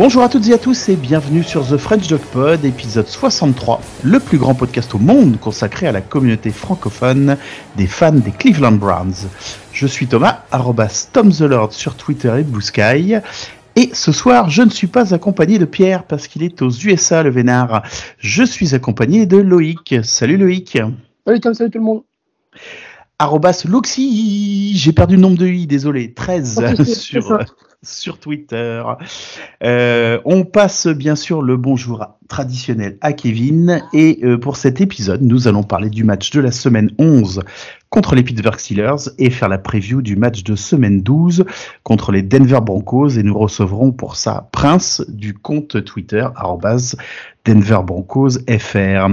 Bonjour à toutes et à tous et bienvenue sur The French Dog Pod, épisode 63, le plus grand podcast au monde consacré à la communauté francophone des fans des Cleveland Browns. Je suis Thomas, arrobas Tom the Lord sur Twitter et Blue Sky. Et ce soir, je ne suis pas accompagné de Pierre parce qu'il est aux USA, le vénard. Je suis accompagné de Loïc. Salut Loïc. Salut Tom, salut tout le monde. Arrobas Luxi, j'ai perdu le nombre de i, désolé, 13 sur, sur Twitter. Euh, on passe bien sûr le bonjour traditionnel à Kevin. Et euh, pour cet épisode, nous allons parler du match de la semaine 11 contre les Pittsburgh Steelers et faire la preview du match de semaine 12 contre les Denver Broncos. Et nous recevrons pour ça Prince du compte Twitter Denver Broncos FR.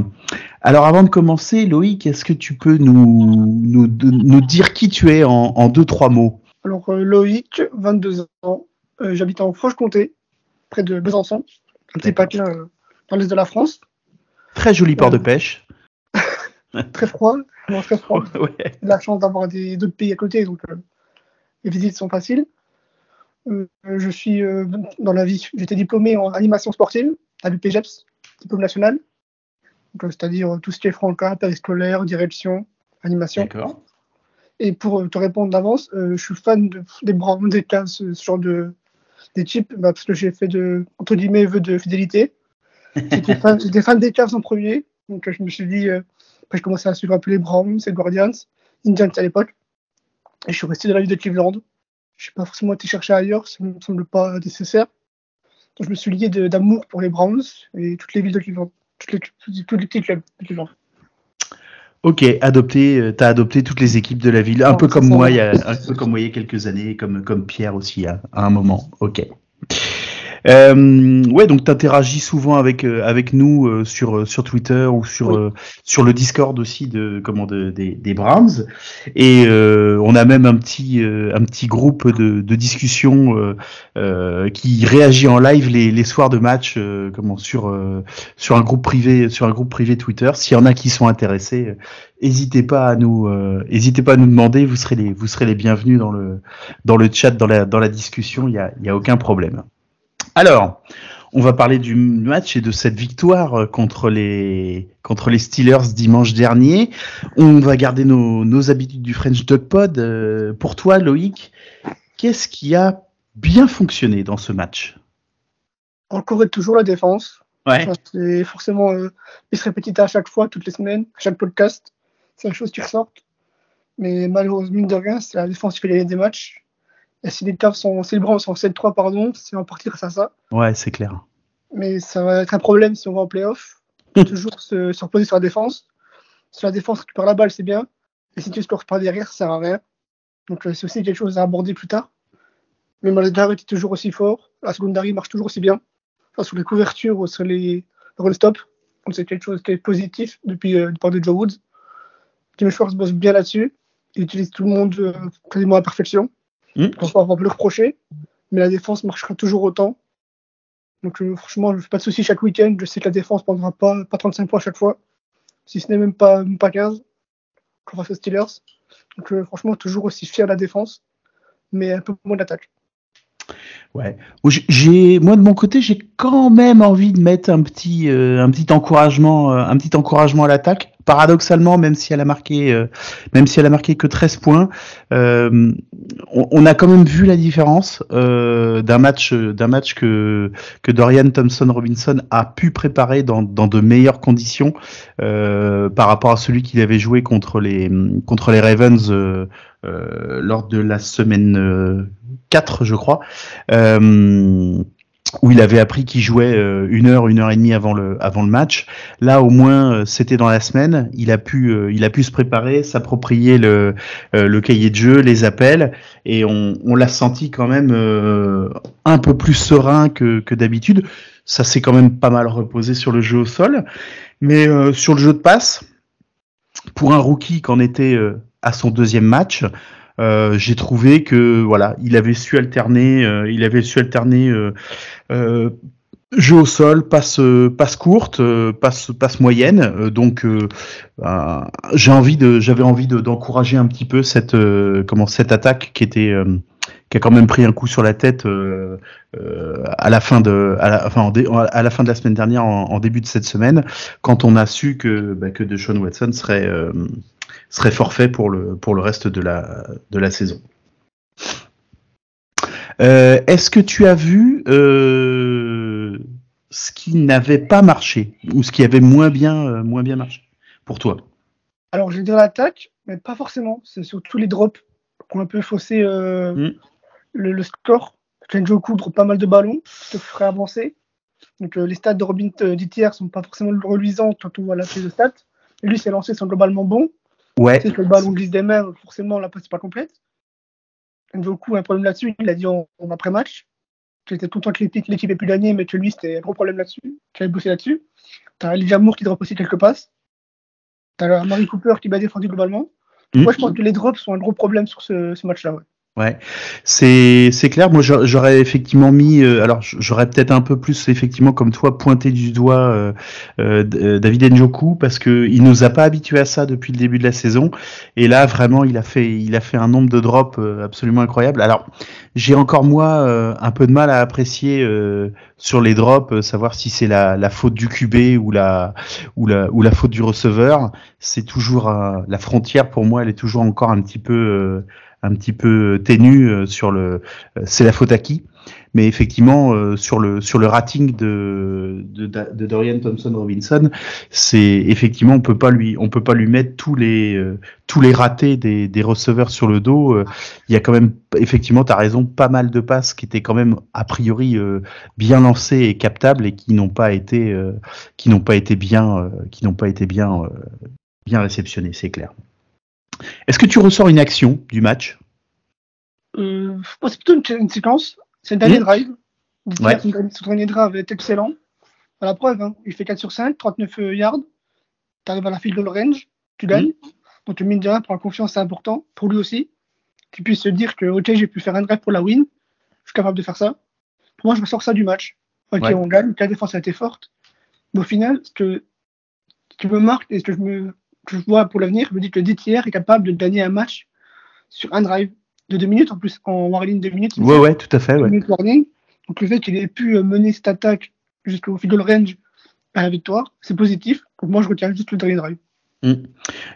Alors avant de commencer, Loïc, est-ce que tu peux nous, nous, nous dire qui tu es en, en deux, trois mots? Alors euh, Loïc, 22 ans, euh, j'habite en Franche-Comté, près de Besançon, un petit patelin euh, dans l'est de la France. Très joli port de pêche. très froid, non, très froid. ouais. la chance d'avoir d'autres pays à côté, donc les visites sont faciles. je suis dans la vie, j'étais diplômé en animation sportive à l'UPGEPS, diplôme national c'est-à-dire tout ce qui est franca, périscolaire, direction, animation. D'accord. Et pour te répondre d'avance, euh, je suis fan des Browns, des Cavs, ce genre de des types, bah, parce que j'ai fait de entre guillemets vœux de fidélité. J'étais fan, fan, des Cavs en premier, donc je me suis dit, euh, après je commençais à suivre un peu les Browns, les Guardians, Indians à l'époque, et je suis resté dans la vie de Cleveland. Je n'ai pas forcément été chercher ailleurs, ça ne me semble pas nécessaire. Donc je me suis lié d'amour pour les Browns et toutes les villes de Cleveland tous les petits clubs. Ok, adopté, euh, t'as adopté toutes les équipes de la ville, un peu comme moi, il y a, un peu comme moi il y a quelques années, comme, comme Pierre aussi à, à un moment. Ok. Euh, ouais, donc tu interagis souvent avec euh, avec nous euh, sur euh, sur Twitter ou sur sur le Discord aussi de comment de, des, des Browns et on a même un petit un petit groupe de, de discussion qui réagit en live les, les soirs de match comment sur sur un groupe privé sur un groupe privé Twitter. S'il y en a qui sont intéressés, n'hésitez pas à nous hésitez pas à nous demander. Vous serez les vous serez les bienvenus dans le dans le chat dans la dans la discussion. Il y a il y a aucun problème. Alors, on va parler du match et de cette victoire euh, contre les contre les Steelers dimanche dernier. On va garder nos, habitudes du French Dog Pod. Euh, pour toi, Loïc, qu'est-ce qui a bien fonctionné dans ce match? Encore et toujours la défense. Ouais. C'est forcément euh, il se répétit à chaque fois, toutes les semaines, à chaque podcast. C'est la chose qui ressort. Mais malheureusement, mine de rien, c'est la défense qui fait gagner des matchs. Et si les Cavs sont, si les Browns sont 7-3, pardon, c'est en partie grâce à ça. Ouais, c'est clair. Mais ça va être un problème si on va en playoff. toujours se, se, reposer sur la défense. Si la défense récupère la balle, c'est bien. Et si tu scores pas derrière, ça sert à rien. Donc euh, c'est aussi quelque chose à aborder plus tard. Mais Maldaire est toujours aussi fort. La secondary marche toujours aussi bien. Enfin, sur les couvertures ou sur les roll stop. Donc c'est quelque chose qui est positif depuis euh, le départ de Joe Woods. Jimmy Schwartz bosse bien là-dessus. Il utilise tout le monde euh, quasiment à la perfection. Mmh. On va pas le reprocher, mais la défense marchera toujours autant. Donc euh, franchement, je ne fais pas de soucis chaque week-end. Je sais que la défense ne prendra pas, pas 35 points à chaque fois, si ce n'est même pas, même pas 15, comme face aux Steelers. Donc euh, franchement, toujours aussi fier de la défense, mais un peu moins d'attaque. Ouais. J'ai, moi de mon côté, j'ai quand même envie de mettre un petit, euh, un petit encouragement, un petit encouragement à l'attaque. Paradoxalement, même si elle a marqué, euh, que 13 points, on, on, a quand même vu la différence d'un match, d'un match que Dorian Thompson Robinson a pu préparer dans, de meilleures conditions par rapport à celui qu'il avait joué contre les Ravens lors de la semaine 4, je crois, euh, où il avait appris qu'il jouait euh, une heure, une heure et demie avant le, avant le match. Là, au moins, euh, c'était dans la semaine. Il a pu, il a pu se préparer, s'approprier le, le cahier de jeu, les appels, et on, on l'a senti quand même un peu plus serein que, que d'habitude. Ça s'est quand même pas mal reposé sur le jeu au sol, mais sur le jeu de passe, pour un rookie qu'en était à son deuxième match, euh, j'ai trouvé que voilà, il avait su alterner, euh, il avait su alterner euh, jeu au sol, passe passe courte, passe passe moyenne. donc bah, j'ai envie de, j'avais envie d'encourager un petit peu cette comment cette attaque qui était qui a quand même pris un coup sur la tête euh, euh, à la fin de, à la, enfin, à la fin de la semaine dernière, en, début de cette semaine, quand on a su que bah, que Deshaun Watson serait serait forfait pour le pour le reste de la de la saison. Est-ce que tu as vu ce qui n'avait pas marché ou ce qui avait moins bien moins bien marché pour toi? Alors je vais dire l'attaque, mais pas forcément. C'est surtout les drops qui ont un peu faussé euh, mm. le, score. Njoku drop pas mal de ballons, te ferait avancer. Donc euh, les stats de Robin euh, ne sont pas forcément reluisantes quand on voit la prise de stats. Et lui, ses lancers sont globalement bons. Ouais. C'est que le ballon glisse des mains, forcément la passe n'est pas complète. Njoku a un problème là-dessus, il a dit en, après-match. J'étais content que l'équipe ait pu gagner, mais que lui, c'était un gros problème là-dessus, qu'il avait bossé là-dessus. T'as Elijah Moore qui drop aussi quelques passes. T'as Marie Cooper qui m'a défendu globalement. Hmm. Moi, je pense que les drops sont un gros problème sur ce, match-là. Ouais. Ouais, c'est c'est clair. Moi, j'aurais effectivement mis. Euh, alors, j'aurais peut-être un peu plus effectivement comme toi pointé du doigt euh, euh, David Njoku parce que il nous a pas habitué à ça depuis le début de la saison. Et là, vraiment, il a fait il a fait un nombre de drops absolument incroyable. Alors, j'ai encore moi un peu de mal à apprécier sur les drops, savoir si c'est la, la faute du QB ou la ou la ou la faute du receveur. C'est toujours la frontière pour moi, elle est toujours encore un petit peu un petit peu ténu euh, sur le euh, c'est la faute à qui? Mais effectivement euh, sur le sur le rating de de, Dorian Thompson Robinson c'est effectivement on peut pas lui on peut pas lui mettre tous les tous les ratés des, des receveurs sur le dos il y a quand même effectivement tu as raison pas mal de passes qui étaient quand même a priori bien lancées et captables et qui n'ont pas été qui n'ont pas été bien qui n'ont pas été bien bien réceptionnées c'est clair est-ce que tu ressors une action du match? Euh, C'est plutôt une, séquence. C'est le dernier hmm. drive. Ouais. Son dernier drive est excellent. À la preuve, hein. il fait 4 sur 5, 39 euh, yards. Tu arrives à la field goal range, tu gagnes. Hmm. Donc, mine de rien, pour la confiance, c'est important. Pour lui aussi. Tu puisses se dire que, ok, j'ai pu faire un drive pour la win. Je suis capable de faire ça. Pour moi, je me sors ça du match. Ok, on gagne, la défense a été forte. Mais au final, ce que, ce qui me marque et ce que je me je vois pour l'avenir, je me dis que le DTR est capable de gagner un match sur un drive de deux minutes, en plus en warning de deux minutes. Ouais, ouais, tout à fait. Ouais. Warning. Donc le fait qu'il ait pu euh, mener cette attaque jusqu'au field range à la victoire, c'est positif. Donc moi, je retiens juste le dernier drive. Mm.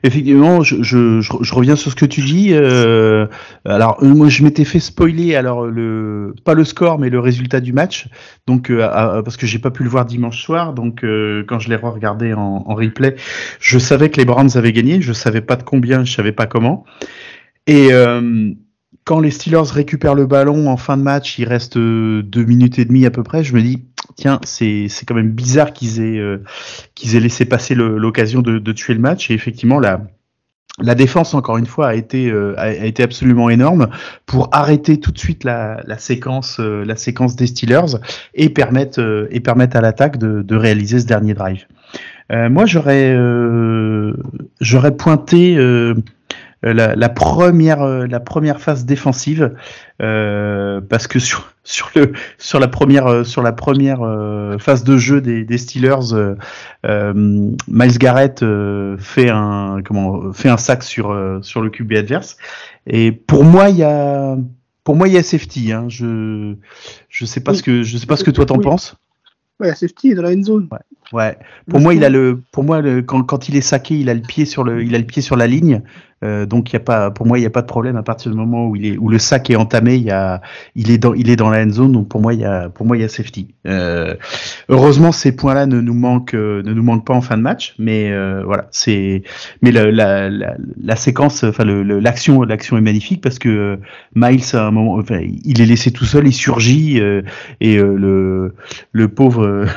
Effectivement, je, reviens sur ce que tu dis. Euh, alors, euh, moi, je m'étais fait spoiler, alors pas le score, mais le résultat du match. Donc, euh, parce que j'ai pas pu le voir dimanche soir, donc quand je l'ai regardé en, en, replay, je savais que les Browns avaient gagné. Je savais pas de combien, je savais pas comment. Et quand les Steelers récupèrent le ballon en fin de match, il reste deux minutes et demie à peu près. Je me dis, tiens, c'est quand même bizarre qu'ils aient euh, qu'ils aient laissé passer l'occasion de, tuer le match. Et effectivement, la la défense, encore une fois, a été euh, a, été absolument énorme pour arrêter tout de suite la, la séquence euh, la séquence des Steelers et permettre et à l'attaque de, de réaliser ce dernier drive. moi, j'aurais j'aurais pointé la, la, première euh, la première phase défensive euh, parce que sur sur le sur la première sur la première phase de jeu des, des Steelers Miles Garrett fait un comment fait un sac sur sur le QB adverse et pour moi il y a pour moi il y a safety hein. je je sais pas ce que je sais pas ce que toi t'en penses Ouais, safety dans la end zone. Ouais. Ouais. Pour moi, il a le, pour moi, le, quand, quand il est saqué, il a le pied sur le, il a le pied sur la ligne. Euh, donc il y a pas, pour moi, il n'y a pas de problème à partir du moment où il est, où le sac est entamé, il y a, il est dans, il est dans la end zone. Donc pour moi, il y a, pour moi, il y a safety. Euh, heureusement, ces points-là ne nous manquent, euh, ne nous manquent pas en fin de match. Mais euh, voilà, c'est, mais la, la, la, la, séquence, enfin l'action, l'action est magnifique parce que Miles à un moment, enfin, il est laissé tout seul, il surgit et le, le pauvre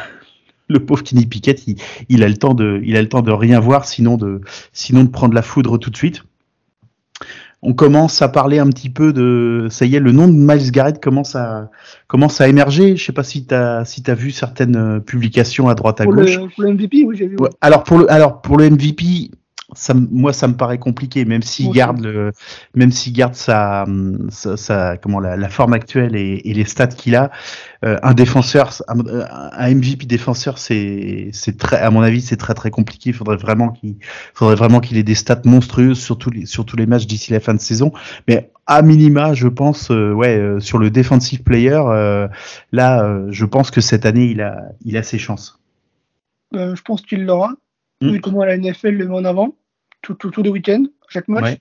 le pauvre Kenny Pickett, il, il, a le temps de, il a le temps de rien voir, sinon de, sinon de prendre la foudre tout de suite. On commence à parler un petit peu de ça y est le nom de Miles Garrett commence à commence à émerger. Je sais pas si tu as si as vu certaines publications à droite à gauche. pour le MVP oui j'ai vu. Alors pour le alors pour le MVP ça, moi, ça me paraît compliqué, même s'il garde le, même s'il garde sa, sa, comment la, la, forme actuelle et, et les stats qu'il a. Euh, un défenseur, un, MVP défenseur, c'est, c'est très, à mon avis, c'est très très compliqué. Il faudrait vraiment qu'il, faudrait vraiment qu'il ait des stats monstrueuses sur tous les, sur tous les matchs d'ici la fin de saison. Mais à minima, je pense, ouais, sur le defensive player, là, je pense que cette année, il a, il a ses chances. je pense qu'il l'aura. Mm. comment la NFL le met en avant, tous tout, les week-ends, chaque match.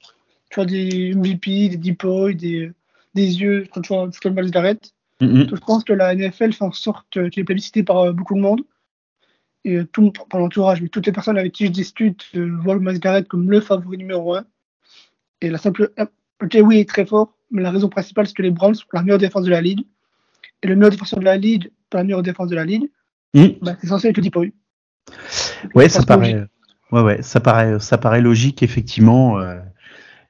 Tu vois des MVP, des deep des, des yeux quand tu vois, le match d'arrête. Mm-hmm. Je pense que la NFL fait en sorte qu'il est plébiscité par euh, beaucoup de monde. Et euh, tout par l'entourage, mais toutes les personnes avec qui je discute euh, voient le Masgaret comme le favori numéro 1. Et la simple. Ok, oui, il est très fort, mais la raison principale, c'est que les Browns sont la meilleure défense de la ligue. Et le meilleur défenseur de la ligue, pas la meilleure défense de la ligue, mm. bah, c'est censé être le Deep Ouais, ça paraît. Ouais, ouais, ça paraît, ça paraît logique effectivement.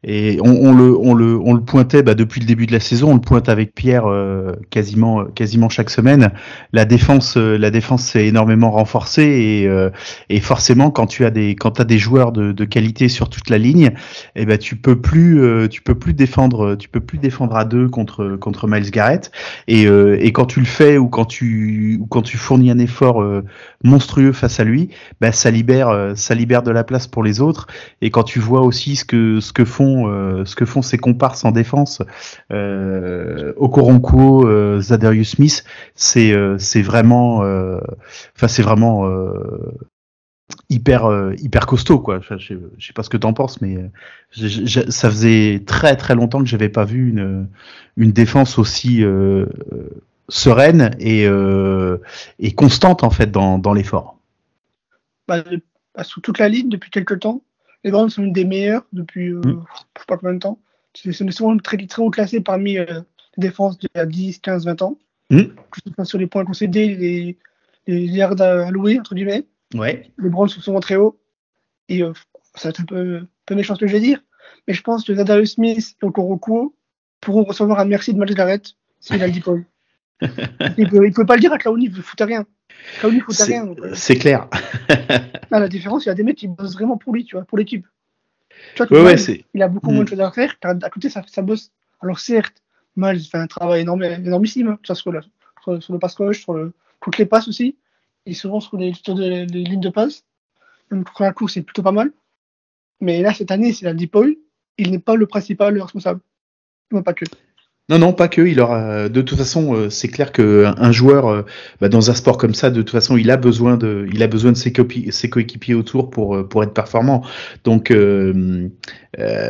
Et on, on, le, on, le, on le pointait bah, depuis le début de la saison, on le pointe avec Pierre euh, quasiment, quasiment chaque semaine. La défense, euh, la défense s'est énormément renforcée et, euh, et forcément quand tu as des, quand as des joueurs de, de qualité sur toute la ligne, eh ben tu peux plus, tu peux plus défendre, tu peux plus défendre à deux contre contre Miles Garrett. Et, et quand tu le fais ou quand tu ou quand tu fournis un effort monstrueux face à lui, bah, ça libère, ça libère de la place pour les autres. Et quand tu vois aussi ce que ce que font euh, ce que font ses comparses en défense, euh, Okoronko, euh, Zadarius Smith, c'est euh, c'est vraiment, enfin c'est vraiment hyper hyper costaud quoi. Je, je, sais pas ce que t'en penses, mais ça faisait très très longtemps que j'avais pas vu une une défense aussi sereine et et constante en fait dans dans l'effort. Bah, sous toute la ligne depuis quelques temps, les Browns sont une des meilleures depuis euh, mm. je sais pas combien de temps. C'est souvent très, très haut classé parmi euh, les défenses d'il y a 10, 15, 20 ans. Mm. sur les points concédés, les, les yards alloués, entre guillemets. Ouais. Les Browns sont souvent très hauts. Et euh, ça va être un peu, méchant ce que je vais dire. Mais je pense que Zadarius Smith et Okoroku pourront recevoir un merci de Miles Garrett s'il a le diplôme. il ne peut, pas le dire à Clowny, il ne foutait rien. C'est clair. la différence, il y a des mecs qui bossent vraiment pour lui, tu vois, pour l'équipe. Tu vois, il a beaucoup moins de mm. choses à faire. À côté, ça, ça bosse. Alors, certes, Mal fait un travail énorme, énormissime, hein, ce soit sur, sur, le pass coach, sur le, toutes les passes aussi. Et souvent sur les, les, lignes de passe. Même pour la course, c'est plutôt pas mal. Mais là, cette année, c'est la deep Il n'est pas le principal le responsable. Non, pas que. Non, non, pas que. Il aura. De toute façon, euh, c'est clair que un joueur euh, bah, dans un sport comme ça, de toute façon, il a besoin de, il a besoin de ses, coéquipiers autour pour euh, pour être performant. Donc,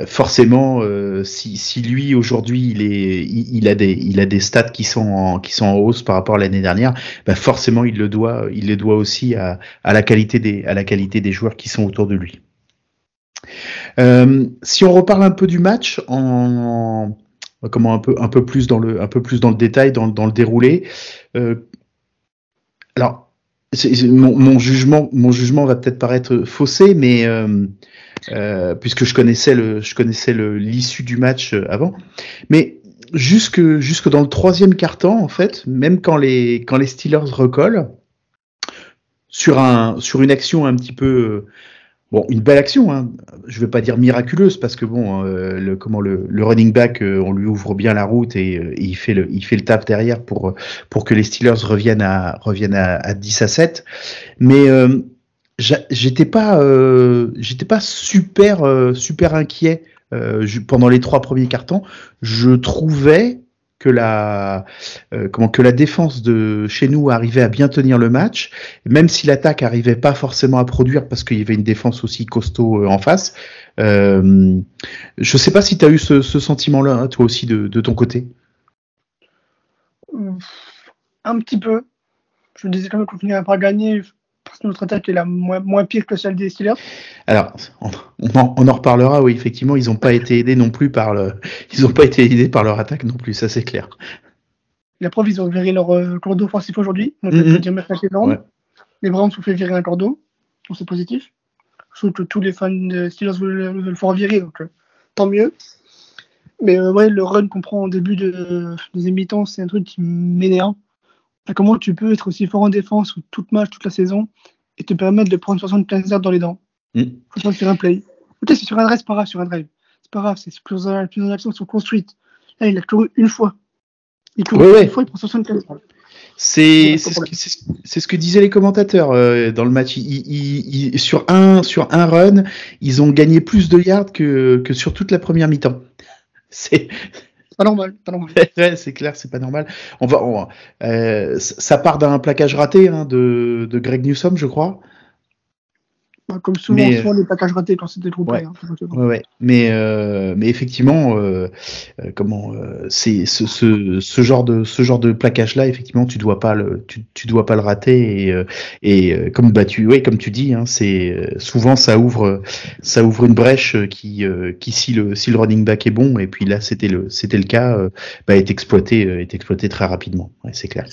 forcément, si, si lui aujourd'hui, il est, il, a des, il a des stats qui sont en, qui sont en hausse par rapport à l'année dernière, bah forcément, il le doit, il les doit aussi à, à la qualité des, à la qualité des joueurs qui sont autour de lui. si on reparle un peu du match en comment un peu plus dans le détail dans, le déroulé. Euh, alors mon, jugement va peut-être paraître faussé, mais euh, euh, puisque je connaissais l'issue du match avant, mais jusque dans le troisième quart-temps en fait, même quand les quand Steelers recollent sur une action un petit peu Bon, une belle action, hein. je vais pas dire miraculeuse parce que bon, euh, le, comment le, le, running back, euh, on lui ouvre bien la route et, euh, il fait le, il fait le taf derrière pour pour que les Steelers reviennent à reviennent à, à 10 à 7. Mais j'étais pas j'étais pas super super inquiet pendant les trois premiers cartons. Je trouvais que la euh, que la défense de chez nous arrivait à bien tenir le match, même si l'attaque arrivait pas forcément à produire parce qu'il y avait une défense aussi costaud euh, en face. Euh, je sais pas si tu as eu ce, sentiment-là, hein, toi aussi, de, ton côté. Un petit peu. Je me disais quand même qu'on finirait par gagner parce que notre attaque est la moins, pire que celle des Steelers. Alors, on, en, reparlera, oui, effectivement, ils n'ont pas été aidés non plus par le, ils n'ont pas été aidés par leur attaque non plus, ça c'est clair. La preuve, ils ont viré leur euh, cordeau offensif aujourd'hui, donc mm -hmm. Les Browns ont fait virer un cordeau, donc c'est positif. Je trouve que tous les fans des Steelers veulent, le faire virer, donc euh, tant mieux. Mais euh, ouais, le run qu'on prend au début de, des émitants, c'est un truc qui m'énerve comment tu peux être aussi fort en défense toute match, toute la saison et te permettre de prendre 75 yards dans les dents mm. Faut sur un play. Peut-être c'est sur un drive, c'est pas grave, sur un drive. C'est pas grave, c'est plusieurs, plusieurs actions sont construites. Là, il a couru une fois. Il court une fois, il prend 75 yards. C'est ce, ce, que disaient les commentateurs euh, dans le match. Ils, sur, un, sur un run, ils ont gagné plus de yards que, que sur toute la première mi-temps. c'est pas normal, pas normal. c'est clair, c'est pas normal. On va, euh, ça part d'un plaquage raté hein, de, de Greg Newsom, je crois. Bah, comme souvent, mais, souvent les plaquages ratés quand c'était trop ouais, hein, ouais, Mais, euh, mais effectivement, euh, euh comment euh, c'est ce, ce, ce, genre de ce genre de plaquage là, effectivement, tu dois pas le tu, tu dois pas le rater et, et comme bah tu ouais, comme tu dis, hein, c'est souvent ça ouvre ça ouvre une brèche qui qui si le si le running back est bon et puis là c'était le c'était le cas, bah, est exploité est exploité très rapidement. Ouais, c'est clair.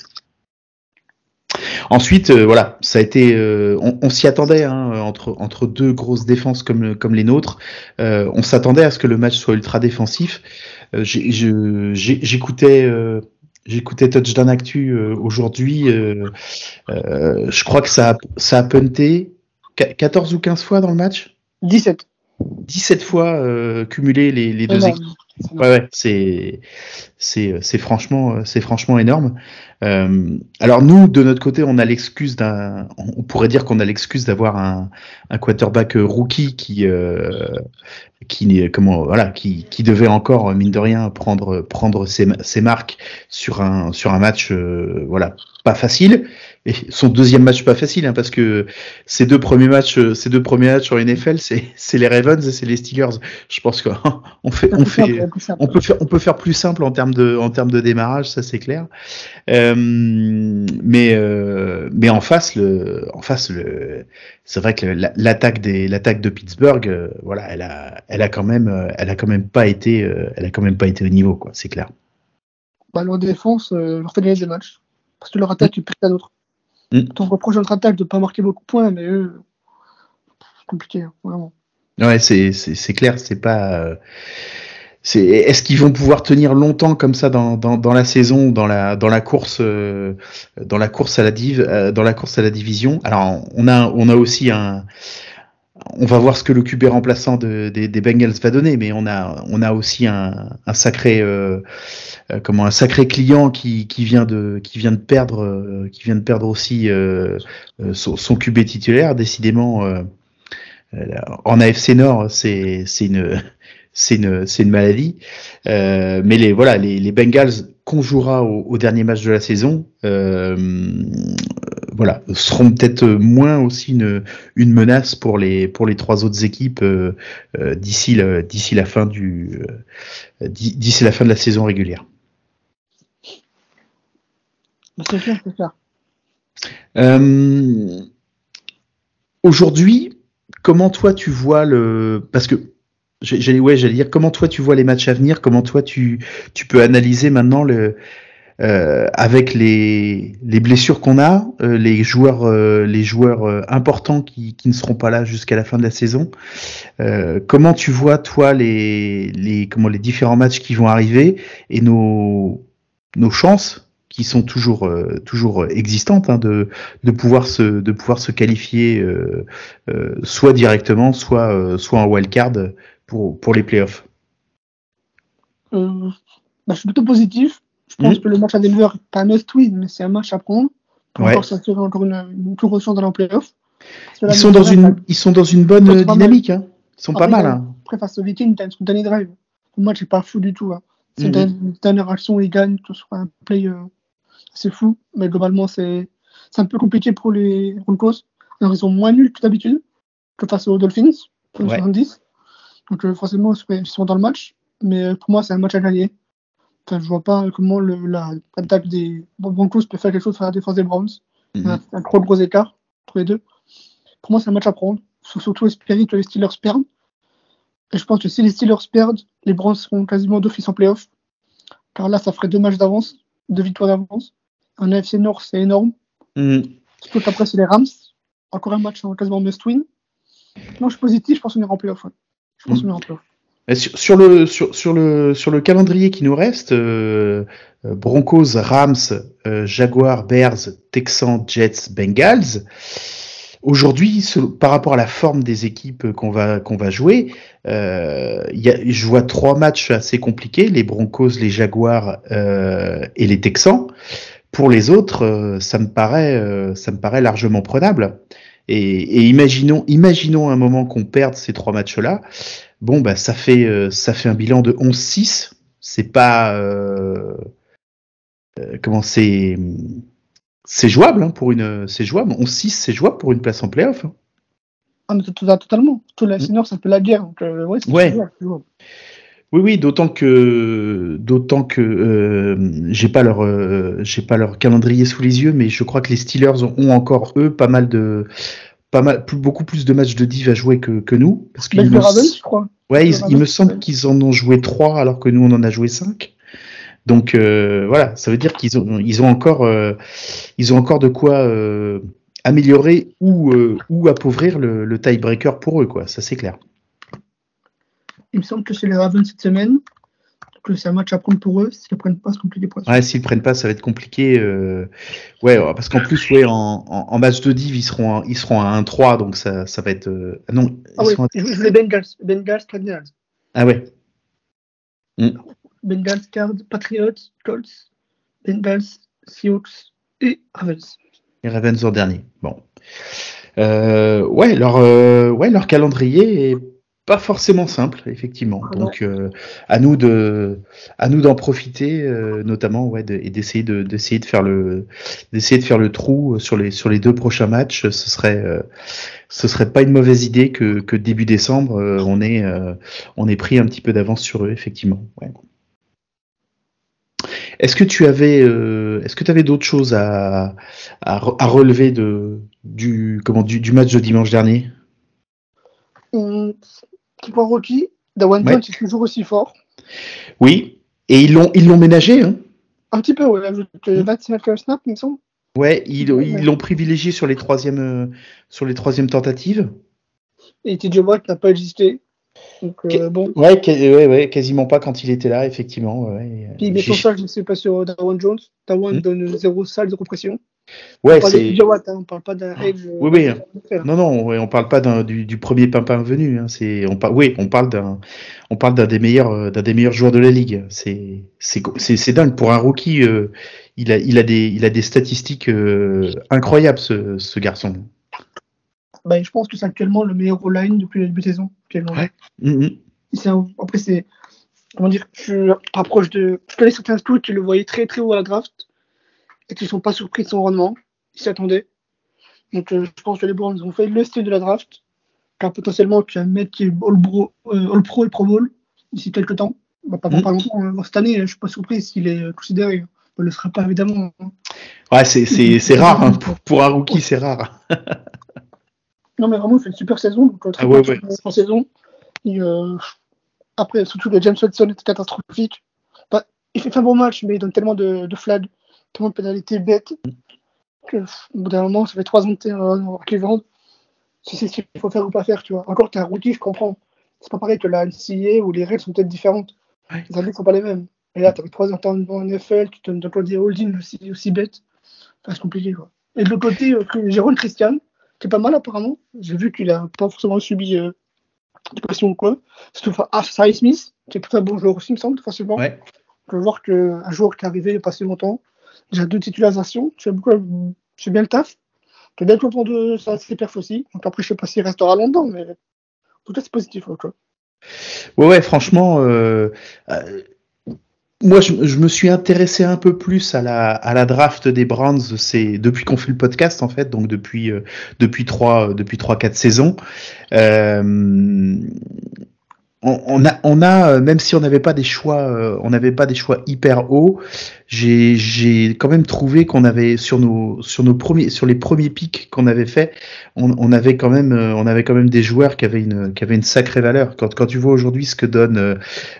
Ensuite, euh, voilà, ça a été, euh, on, s'y attendait hein, entre entre deux grosses défenses comme comme les nôtres. Euh, on s'attendait à ce que le match soit ultra défensif. J'écoutais J'écoutais Touchdown Actu aujourd'hui. je crois que ça a, ça a punté 14 ou 15 fois dans le match? 17. 17 fois cumulé les, les deux équipes. Ouais, ouais, c'est c'est c'est franchement c'est franchement énorme. Euh, alors nous, de notre côté, on a l'excuse d'un, on pourrait dire qu'on a l'excuse d'avoir un, un quarterback rookie qui euh, qui comment voilà qui, qui devait encore mine de rien prendre prendre ses, ses marques sur un sur un match euh, voilà pas facile et son deuxième match pas facile hein, parce que ses deux premiers matchs euh, ces deux premiers matchs sur NFL c'est c'est les Ravens et c'est les Steelers. Je pense qu'on fait on fait on peut faire on peut faire plus simple en termes de en termes de démarrage ça c'est clair. Euh, mais euh, mais en face le en face le c'est vrai que l'attaque des l'attaque de Pittsburgh euh, voilà elle a elle a quand même euh, elle a quand même pas été euh, elle a quand même pas été au niveau quoi c'est clair. Bah, leur défense leur fait gagner des matchs parce que leur attaque tu perds à d'autres mm. ton reproche à notre attaque de pas marquer beaucoup de points mais eux c'est compliqué hein, vraiment ouais c'est c'est clair c'est pas est-ce qu'ils vont pouvoir tenir longtemps comme ça dans, dans, la saison, dans la dans la course euh, dans la course à la div, euh, dans la course à la division? Alors on a on a aussi un on va voir ce que le QB remplaçant des, Bengals va donner, mais on a on a aussi un, sacré euh, comment un sacré client qui, qui vient de qui vient de perdre qui vient de perdre aussi son, son, QB titulaire. Décidément, en AFC Nord, c'est une c'est une, c'est une maladie. Euh, mais les, voilà, les, Bengals qu'on jouera au, dernier match de la saison, euh, voilà, seront peut-être moins aussi une, une menace pour les, pour les trois autres équipes euh, d'ici, la, d'ici la fin du, d'ici la fin de la saison régulière. C'est clair, c'est clair. Aujourd'hui, comment toi tu vois le, parce que J'allais ouais, j'allais dire comment toi tu vois les matchs à venir, comment toi tu tu peux analyser maintenant le euh, avec les les blessures qu'on a, euh, les joueurs euh, les joueurs importants qui ne seront pas là jusqu'à la fin de la saison. Comment tu vois toi les comment les différents matchs qui vont arriver et nos nos chances qui sont toujours toujours existantes hein, de de pouvoir se de pouvoir se qualifier soit directement soit soit en wildcard pour, pour les playoffs? Bah, Je suis plutôt positif. Je pense hmm. que le match à Denver pas un must-win, mais c'est un match à prendre pour encore s'assurer encore une, une plus grosse chance dans les playoffs. Ils sont, dans une, ils sont dans une bonne dynamique. Hein. Ils sont pas mal. Hein. Après, face aux Vikings, tu as une spontanée drive. Le match n'est pas fou du tout. Hein. C'est mm une dernière action, ils gagnent, tout soit un play euh, assez fou. Mais globalement, c'est un peu compliqué pour les Broncos. Alors, ils sont moins nuls que d'habitude que face aux Dolphins, ouais. 70. Donc euh, forcément, ils sont dans le match, mais euh, pour moi, c'est un match à gagner. Je vois pas comment l'attaque des Broncos peut faire quelque chose sur la défense des Browns. Mm -hmm. un, un, trop gros écart entre les deux. Pour moi, c'est un match à prendre. Faut surtout espérer que les Steelers perdent. Et je pense que si les Steelers perdent, les Browns seront quasiment d'office en playoff. Car là, ça ferait deux matchs d'avance, deux victoires d'avance. En AFC Nord, c'est énorme. Mm Surtout qu'après, c'est les Rams. Encore un match quasiment must-win. Non, je suis positif, je pense qu'on ira en playoff. Ouais. Je pense mmh. Sur, le, sur, le, calendrier qui nous reste, euh, Broncos, Rams, euh, Jaguars, Bears, Texans, Jets, Bengals. Aujourd'hui, par rapport à la forme des équipes qu'on va jouer, euh, y a, je vois trois matchs assez compliqués les Broncos, les Jaguars euh, et les Texans. Pour les autres, euh, ça me paraît euh, ça me paraît largement prenable. Et, et imaginons, imaginons un moment qu'on perde ces trois matchs-là. Bon, bah, ça fait, euh, ça fait un bilan de 11-6. c'est pas euh, euh, comment c'est c'est jouable hein, pour une c'est jouable. 11-6 c'est jouable pour une place en playoff. Hein. Ah, mais totalement. Tous les mm. seniors, ça fait la guerre. Donc, ouais, ouais. Jouable, oui, oui, d'autant que d'autant que euh, j'ai pas leur euh, j'ai pas leur calendrier sous les yeux, mais je crois que les Steelers ont encore eux pas mal de pas mal beaucoup plus de matchs de div à jouer que, que nous parce qu'ils me... je crois. Ouais, il me semble qu'ils en ont joué trois alors que nous on en a joué cinq. Donc euh, voilà, ça veut dire qu'ils ont ils ont encore ils ont encore de quoi améliorer ou ou appauvrir le, le tiebreaker pour eux quoi, ça c'est clair. Il me semble que c'est les Ravens cette semaine. Que c'est un match à prendre pour eux. S'ils ne prennent pas, c'est compliqué pour eux. Ouais, s'ils ne prennent pas, ça va être compliqué. Euh... Ouais, parce qu'en plus, ouais, en, en, match de div, ils seront, ils seront à 1-3, donc ça, ça va être. Euh... Non, ah oui, à... les Bengals. Bengals, Cardinals. Ah ouais. Mm. Bengals, Cards, Patriots, Colts, Bengals, Seahawks et Ravens. Et Ravens en dernier. Bon. Euh, ouais, leur, ouais, leur calendrier est pas forcément simple, effectivement. Ah Donc, euh, à nous de, à nous d'en profiter, euh, notamment, ouais, et d'essayer de, d'essayer de faire le, d'essayer de faire le trou sur les, sur les deux prochains matchs. Ce serait, euh, ce serait pas une mauvaise idée que, que début décembre, on ait, on ait pris un petit peu d'avance sur eux, effectivement. Ouais. Est-ce que tu avais, est-ce que tu avais d'autres choses à, à, relever de, du, comment, du, du match de dimanche dernier? Qui point rookie, Dawan Jones est toujours aussi fort. Oui, et ils l'ont ils l'ont ménagé. Hein. Un petit peu, ouais. Il 25 snap, il me semble. Ouais, ils l'ont privilégié sur les troisièmes euh, sur les troisièmes tentatives. Et TJ Watt n'a pas existé. Donc, euh, bon. Ouais, ouais, ouais, quasiment pas quand il était là, effectivement. Ouais. Puis, mais pour ça, je ne sais pas sur Dawan Jones. Dawan hmm. donne zéro salle, zéro pression. Ouais, c'est. Hein, on parle pas d'un ah, Edge. Oui, oui. Euh, non, non, ouais, on parle pas du, du, premier pimpin venu. Hein, c'est, on par... Oui, on parle d'un, on parle d'un des meilleurs, euh, d'un des meilleurs joueurs de la ligue. C'est, c'est, c'est, dingue pour un rookie. Euh, il a, il a des, il a des statistiques euh, incroyables, ce, ce garçon. Bah, je pense que c'est actuellement le meilleur line depuis le début de saison. Ouais. Mm-hmm. Après, c'est, comment dire, de, je connais certains scouts qui le voyaient très très haut à la draft et qui ne sont pas surpris de son rendement. Ils s'y attendaient. Donc euh, je pense que les Browns ont fait le style de la draft, car potentiellement tu as un mec qui est All, Pro, euh, All et Pro Bowl d'ici quelques temps. Bah, pas, mmh. pas longtemps, hein. cette année, je ne suis pas surpris s'il est considéré. On ne le sera pas évidemment. Hein. Ouais, c'est rare, hein. pour, pour, un rookie, c'est rare. non, mais vraiment, il fait une super saison. Donc, euh, très ah, ouais, saison. Et, euh, après, surtout le James Watson était catastrophique. Bah, il fait un bon match, mais il donne tellement de, de tellement de pénalités bêtes que, au bout d'un moment, ça fait trois ans de terrain qu'ils vendent. Si c'est ce qu'il faut faire ou pas faire, tu vois. Encore, tu es un rookie, je comprends. C'est pas pareil que la NCA où les règles sont peut-être différentes. Les règles sont pas les mêmes. Et là, tu as trois ans en NFL, tu te donnes des holdings aussi, aussi bêtes. Enfin, c'est compliqué, quoi. Et de l'autre côté, euh, Jérôme Christian, qui est pas mal apparemment. J'ai vu qu'il a pas forcément subi euh, de pression ou quoi. Surtout Cy Smith, qui est plutôt un bon joueur aussi, il me semble, facilement. Ouais. Je veux voir qu'un joueur qui est arrivé il n'y a pas si longtemps, déjà deux titularisations, tu fais bien le taf? Tu es bien content de ça, c'est perf aussi. Donc après, je sais pas s'il restera longtemps, mais en tout cas, c'est positif. Quoi. Ouais, ouais, franchement, euh, euh, moi, je, me suis intéressé un peu plus à la, à la draft des Browns depuis qu'on fait le podcast, en fait, donc depuis, euh, depuis depuis trois, quatre saisons. Euh, on, a, on a, euh, même si on n'avait pas des choix, euh, on n'avait pas des choix hyper hauts, j'ai, quand même trouvé qu'on avait sur nos, sur nos premiers, sur les premiers pics qu'on avait fait, on, on, avait quand même, euh, on avait quand même des joueurs qui avaient une, qui avaient une sacrée valeur. Quand, quand tu vois aujourd'hui ce que donne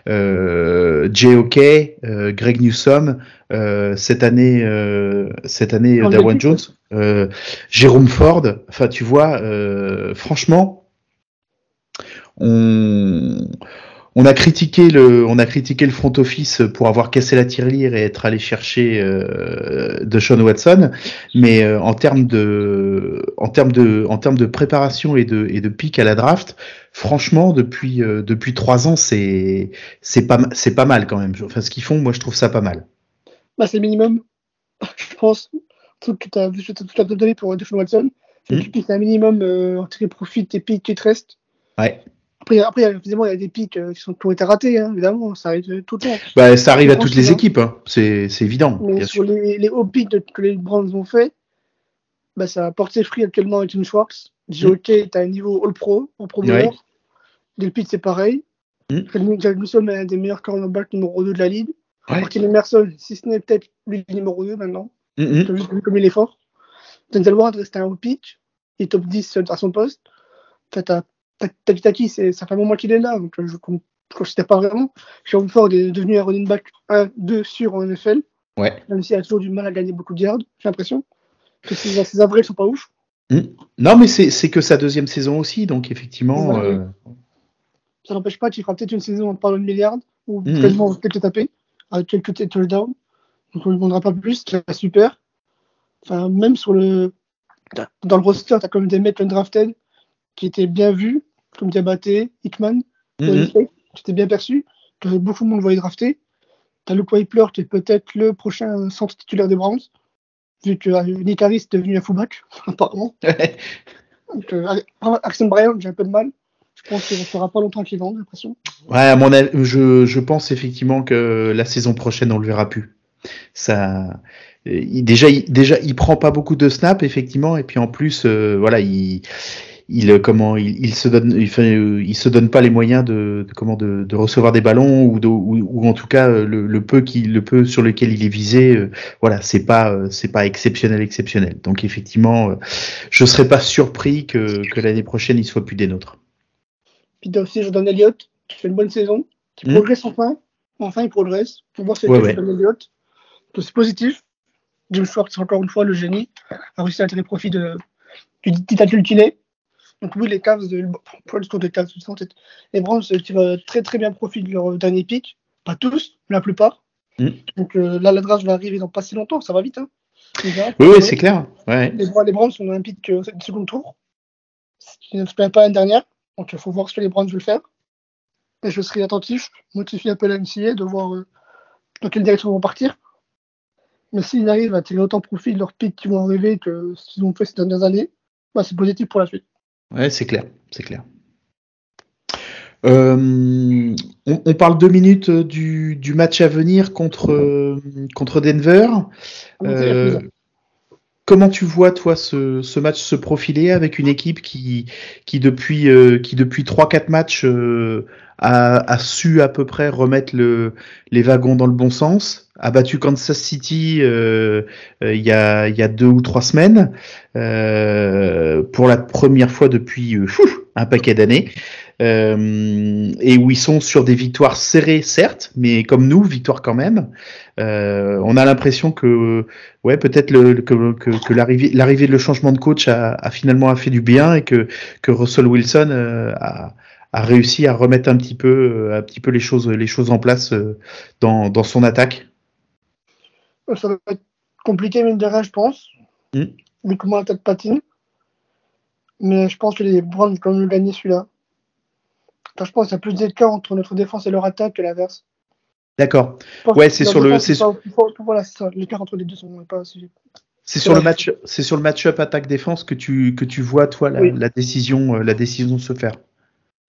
euh, J.O.K., Greg Newsom, cette année, cette année, Dawan Jones, Jérôme Ford, enfin tu vois, franchement on, on a critiqué le, on a critiqué le front office pour avoir cassé la tirelire et être allé chercher euh, de Sean Watson, mais euh, en termes de, en termes de, en termes de préparation et de et de pic à la draft, franchement depuis euh, depuis trois ans c'est c'est pas c'est pas mal quand même. Enfin ce qu'ils font, moi je trouve ça pas mal. Bah c'est minimum, je pense. Tout que tu as vu, tout as donné pour Deshaun Watson, c'est mmh. un minimum euh, en tirer profit tes pics qui te restent. Ouais Après, après évidemment, il y a des pics qui, sont, qui ont été ratés, hein, évidemment, ça arrive tout le temps. Bah, ça arrive à toutes les équipes, hein. c'est évident. Mais sur les, les hauts pics que les Browns ont fait, bah, ça a porté fruit actuellement avec Tim Schwartz. J'ai mm. OK, tu as un niveau All-Pro, en Pro ouais. Delpit, c'est pareil. Mm. Jack Wilson est un des meilleurs cornerbacks numéro 2 de la ligue. Ouais. Martin Emerson, si ce n'est peut-être lui le numéro 2 maintenant. Mm -hmm. comme il est fort. Denzel Ward reste un haut pitch. Il est top 10 à son poste. En fait, Taki ça fait un moment qu'il est là, donc je ne considère pas vraiment. Sean Ford est devenu un running back 1, 2 sur en NFL. Ouais. Même s'il a toujours du mal à gagner beaucoup de yards, j'ai l'impression. Que ses, ses avrils sont pas ouf. Mm. Non, mais c'est que sa deuxième saison aussi, donc effectivement. Ouais, euh... Ça n'empêche pas qu'il fera peut-être une saison en parlant de milliards, ou mm. quasiment peut-être taper, avec quelques touchdowns. Donc on ne demandera pas plus, c'est super. Enfin, même sur le. Dans le roster, tu as quand même des mecs undrafted qui étaient bien vus, comme Diabaté, Hickman, mm -hmm. qui étaient bien perçus, que beaucoup de monde voyait drafter. Tu as Luke Waipler qui est peut-être le prochain centre titulaire des Browns vu que euh, Nick Harris est devenu un fullback, apparemment. Donc, euh, Axon Bryan, j'ai un peu de mal. Je pense qu'il ne fera pas longtemps qu'il vend, j'ai l'impression. Ouais, à mon avis, je, je, pense effectivement que la saison prochaine, on le verra plus. Ça, il, déjà, il, déjà, il prend pas beaucoup de snaps, effectivement, et puis en plus, euh, voilà, il, il euh, comment il, il, se donne il, fait, euh, il se donne pas les moyens de, de comment de, de, recevoir des ballons ou, de, ou, ou, en tout cas euh, le, le, peu qui le peu sur lequel il est visé euh, voilà c'est pas c'est pas exceptionnel exceptionnel. Donc effectivement euh, je serais pas surpris que, que l'année prochaine il soit plus des nôtres. Puis t'as aussi Jordan Elliott qui fait une bonne saison qui mmh. progresse enfin. Enfin il progresse. Pour voir c'est ouais, ouais. Jordan Elliott. Donc c'est positif. Jim Schwartz encore une fois le génie a réussi à tirer profit de du titre qu'il est donc oui, les Cavs, de, pour les Cavs, les Browns tirent très très bien profit de leur dernier pic. Pas tous, mais la plupart. Mm. Donc euh, là, la draft va arriver dans pas si longtemps, ça va vite. Hein. Oui, oui c'est clair. Ouais. Les, les Browns sont un pic euh, second tour, ce qui ne se pas l'année dernière. Donc il faut voir ce que les Browns veulent faire. Et je serai attentif, motivé un peu la MCA de voir euh, dans quelle direction ils vont partir. Mais s'ils arrivent à tirer autant profit de leur pic qu'ils vont arriver que ce qu'ils ont fait ces dernières années, bah, c'est positif pour la suite. Ouais, c'est clair, c'est clair. Euh, on, on, parle deux minutes du, du, match à venir contre, contre Denver. Euh, comment tu vois toi ce, match se profiler avec une équipe qui, qui depuis euh, qui depuis trois quatre matchs euh, a, a, su à peu près remettre le, les wagons dans le bon sens a battu Kansas City euh, euh, il, y a, il y a deux ou trois semaines pour la première fois depuis un paquet d'années euh, et où ils sont sur des victoires serrées certes mais comme nous victoires quand même on a l'impression que ouais peut-être le, que, que, que l'arrivée l'arrivée de le changement de coach a, a, finalement a fait du bien et que que Russell Wilson a a réussi à remettre un petit peu, un petit peu les choses, les choses en place dans, dans son attaque ça va être compliqué, mine de rien, je pense. Mm. Vu comment la tête patine. Mais je pense que les Browns vont quand même gagner celui-là. Je pense qu'il y a plus d'écart entre notre défense et leur attaque que l'inverse. D'accord. Ouais, c'est sur le. Voilà. L'écart entre les deux sont pas assez. C'est sur, le match, c'est sur le match-up attaque-défense que tu, que tu vois, toi, la, oui. la décision, euh, la décision se faire.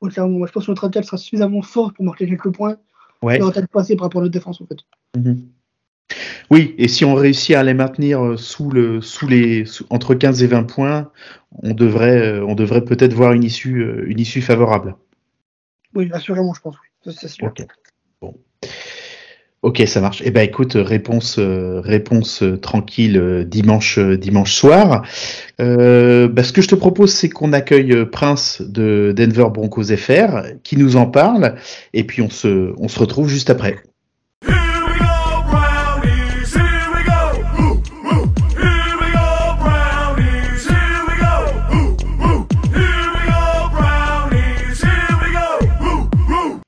Oui, clairement. je pense que notre attaque sera suffisamment forte pour marquer quelques points. Ouais. Et passer par rapport à notre défense, en fait. Mm -hmm. Oui, et si on réussit à les maintenir euh, sous le, sous les, sous, entre 15 et 20 points, on devrait, euh, on devrait peut-être voir une issue, une issue favorable. Oui, assurément, je pense, oui. Bon. Ok, ça marche. Eh ben, écoute, réponse, réponse tranquille dimanche, dimanche soir. Euh, bah, ce que je te propose, c'est qu'on accueille Prince de Denver Broncos FR, qui nous en parle, et puis on se, on se retrouve juste après.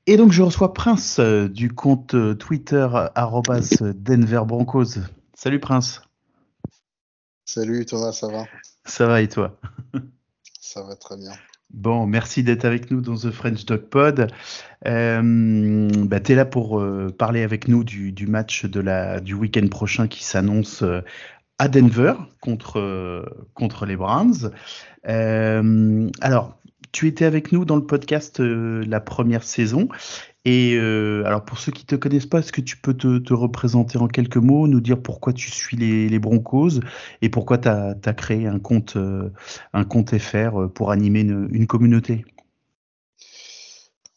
Et donc je reçois Prince euh, du compte euh, Twitter Denver Broncos. Salut Prince. Salut Thomas, ça va? Ça va et toi? Ça va très bien. Bon, merci d'être avec nous dans The French Dog Pod. Euh, bah, tu es là pour euh, parler avec nous du, du, match de la, du week-end prochain qui s'annonce euh, à Denver contre, contre les Browns. alors, tu étais avec nous dans le podcast euh, la première saison. Et euh, alors pour ceux qui te connaissent pas, est-ce que tu peux te, te, représenter en quelques mots, nous dire pourquoi tu suis les, les Broncos et pourquoi tu as, as, créé un compte, euh, un compte FR pour animer une, une communauté?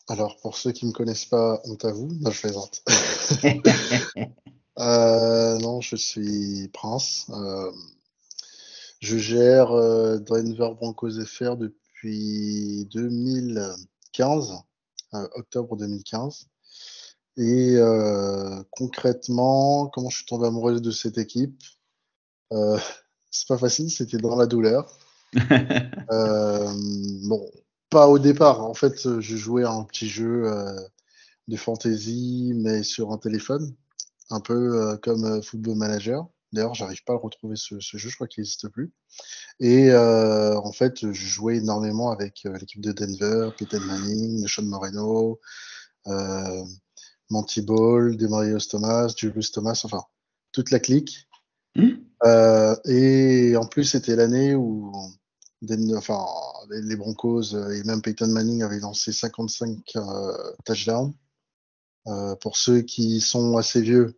Alors pour ceux qui me connaissent pas, honte à vous, non je plaisante. euh, non, je suis Prince. Euh, je gère euh, Denver Broncos FR depuis 2015, euh, octobre 2015. Et euh, concrètement, comment je suis tombé amoureux de cette équipe? Euh, C'est pas facile, c'était dans la douleur. Bon, pas au départ. En fait, je jouais à un petit jeu de fantasy, mais sur un téléphone, un peu comme Football Manager. D'ailleurs, j'arrive pas à retrouver ce, ce, jeu, je crois qu'il n'existe plus. Et euh, en fait, je jouais énormément avec euh, l'équipe de Denver, Peyton Manning, Sean Moreno, euh, Monty Ball, Demarius Thomas, Julius Thomas, enfin, toute la clique. Mmh. et en plus, c'était l'année où Denver, enfin, les Broncos et même Peyton Manning avaient lancé 55 touchdowns. pour ceux qui sont assez vieux,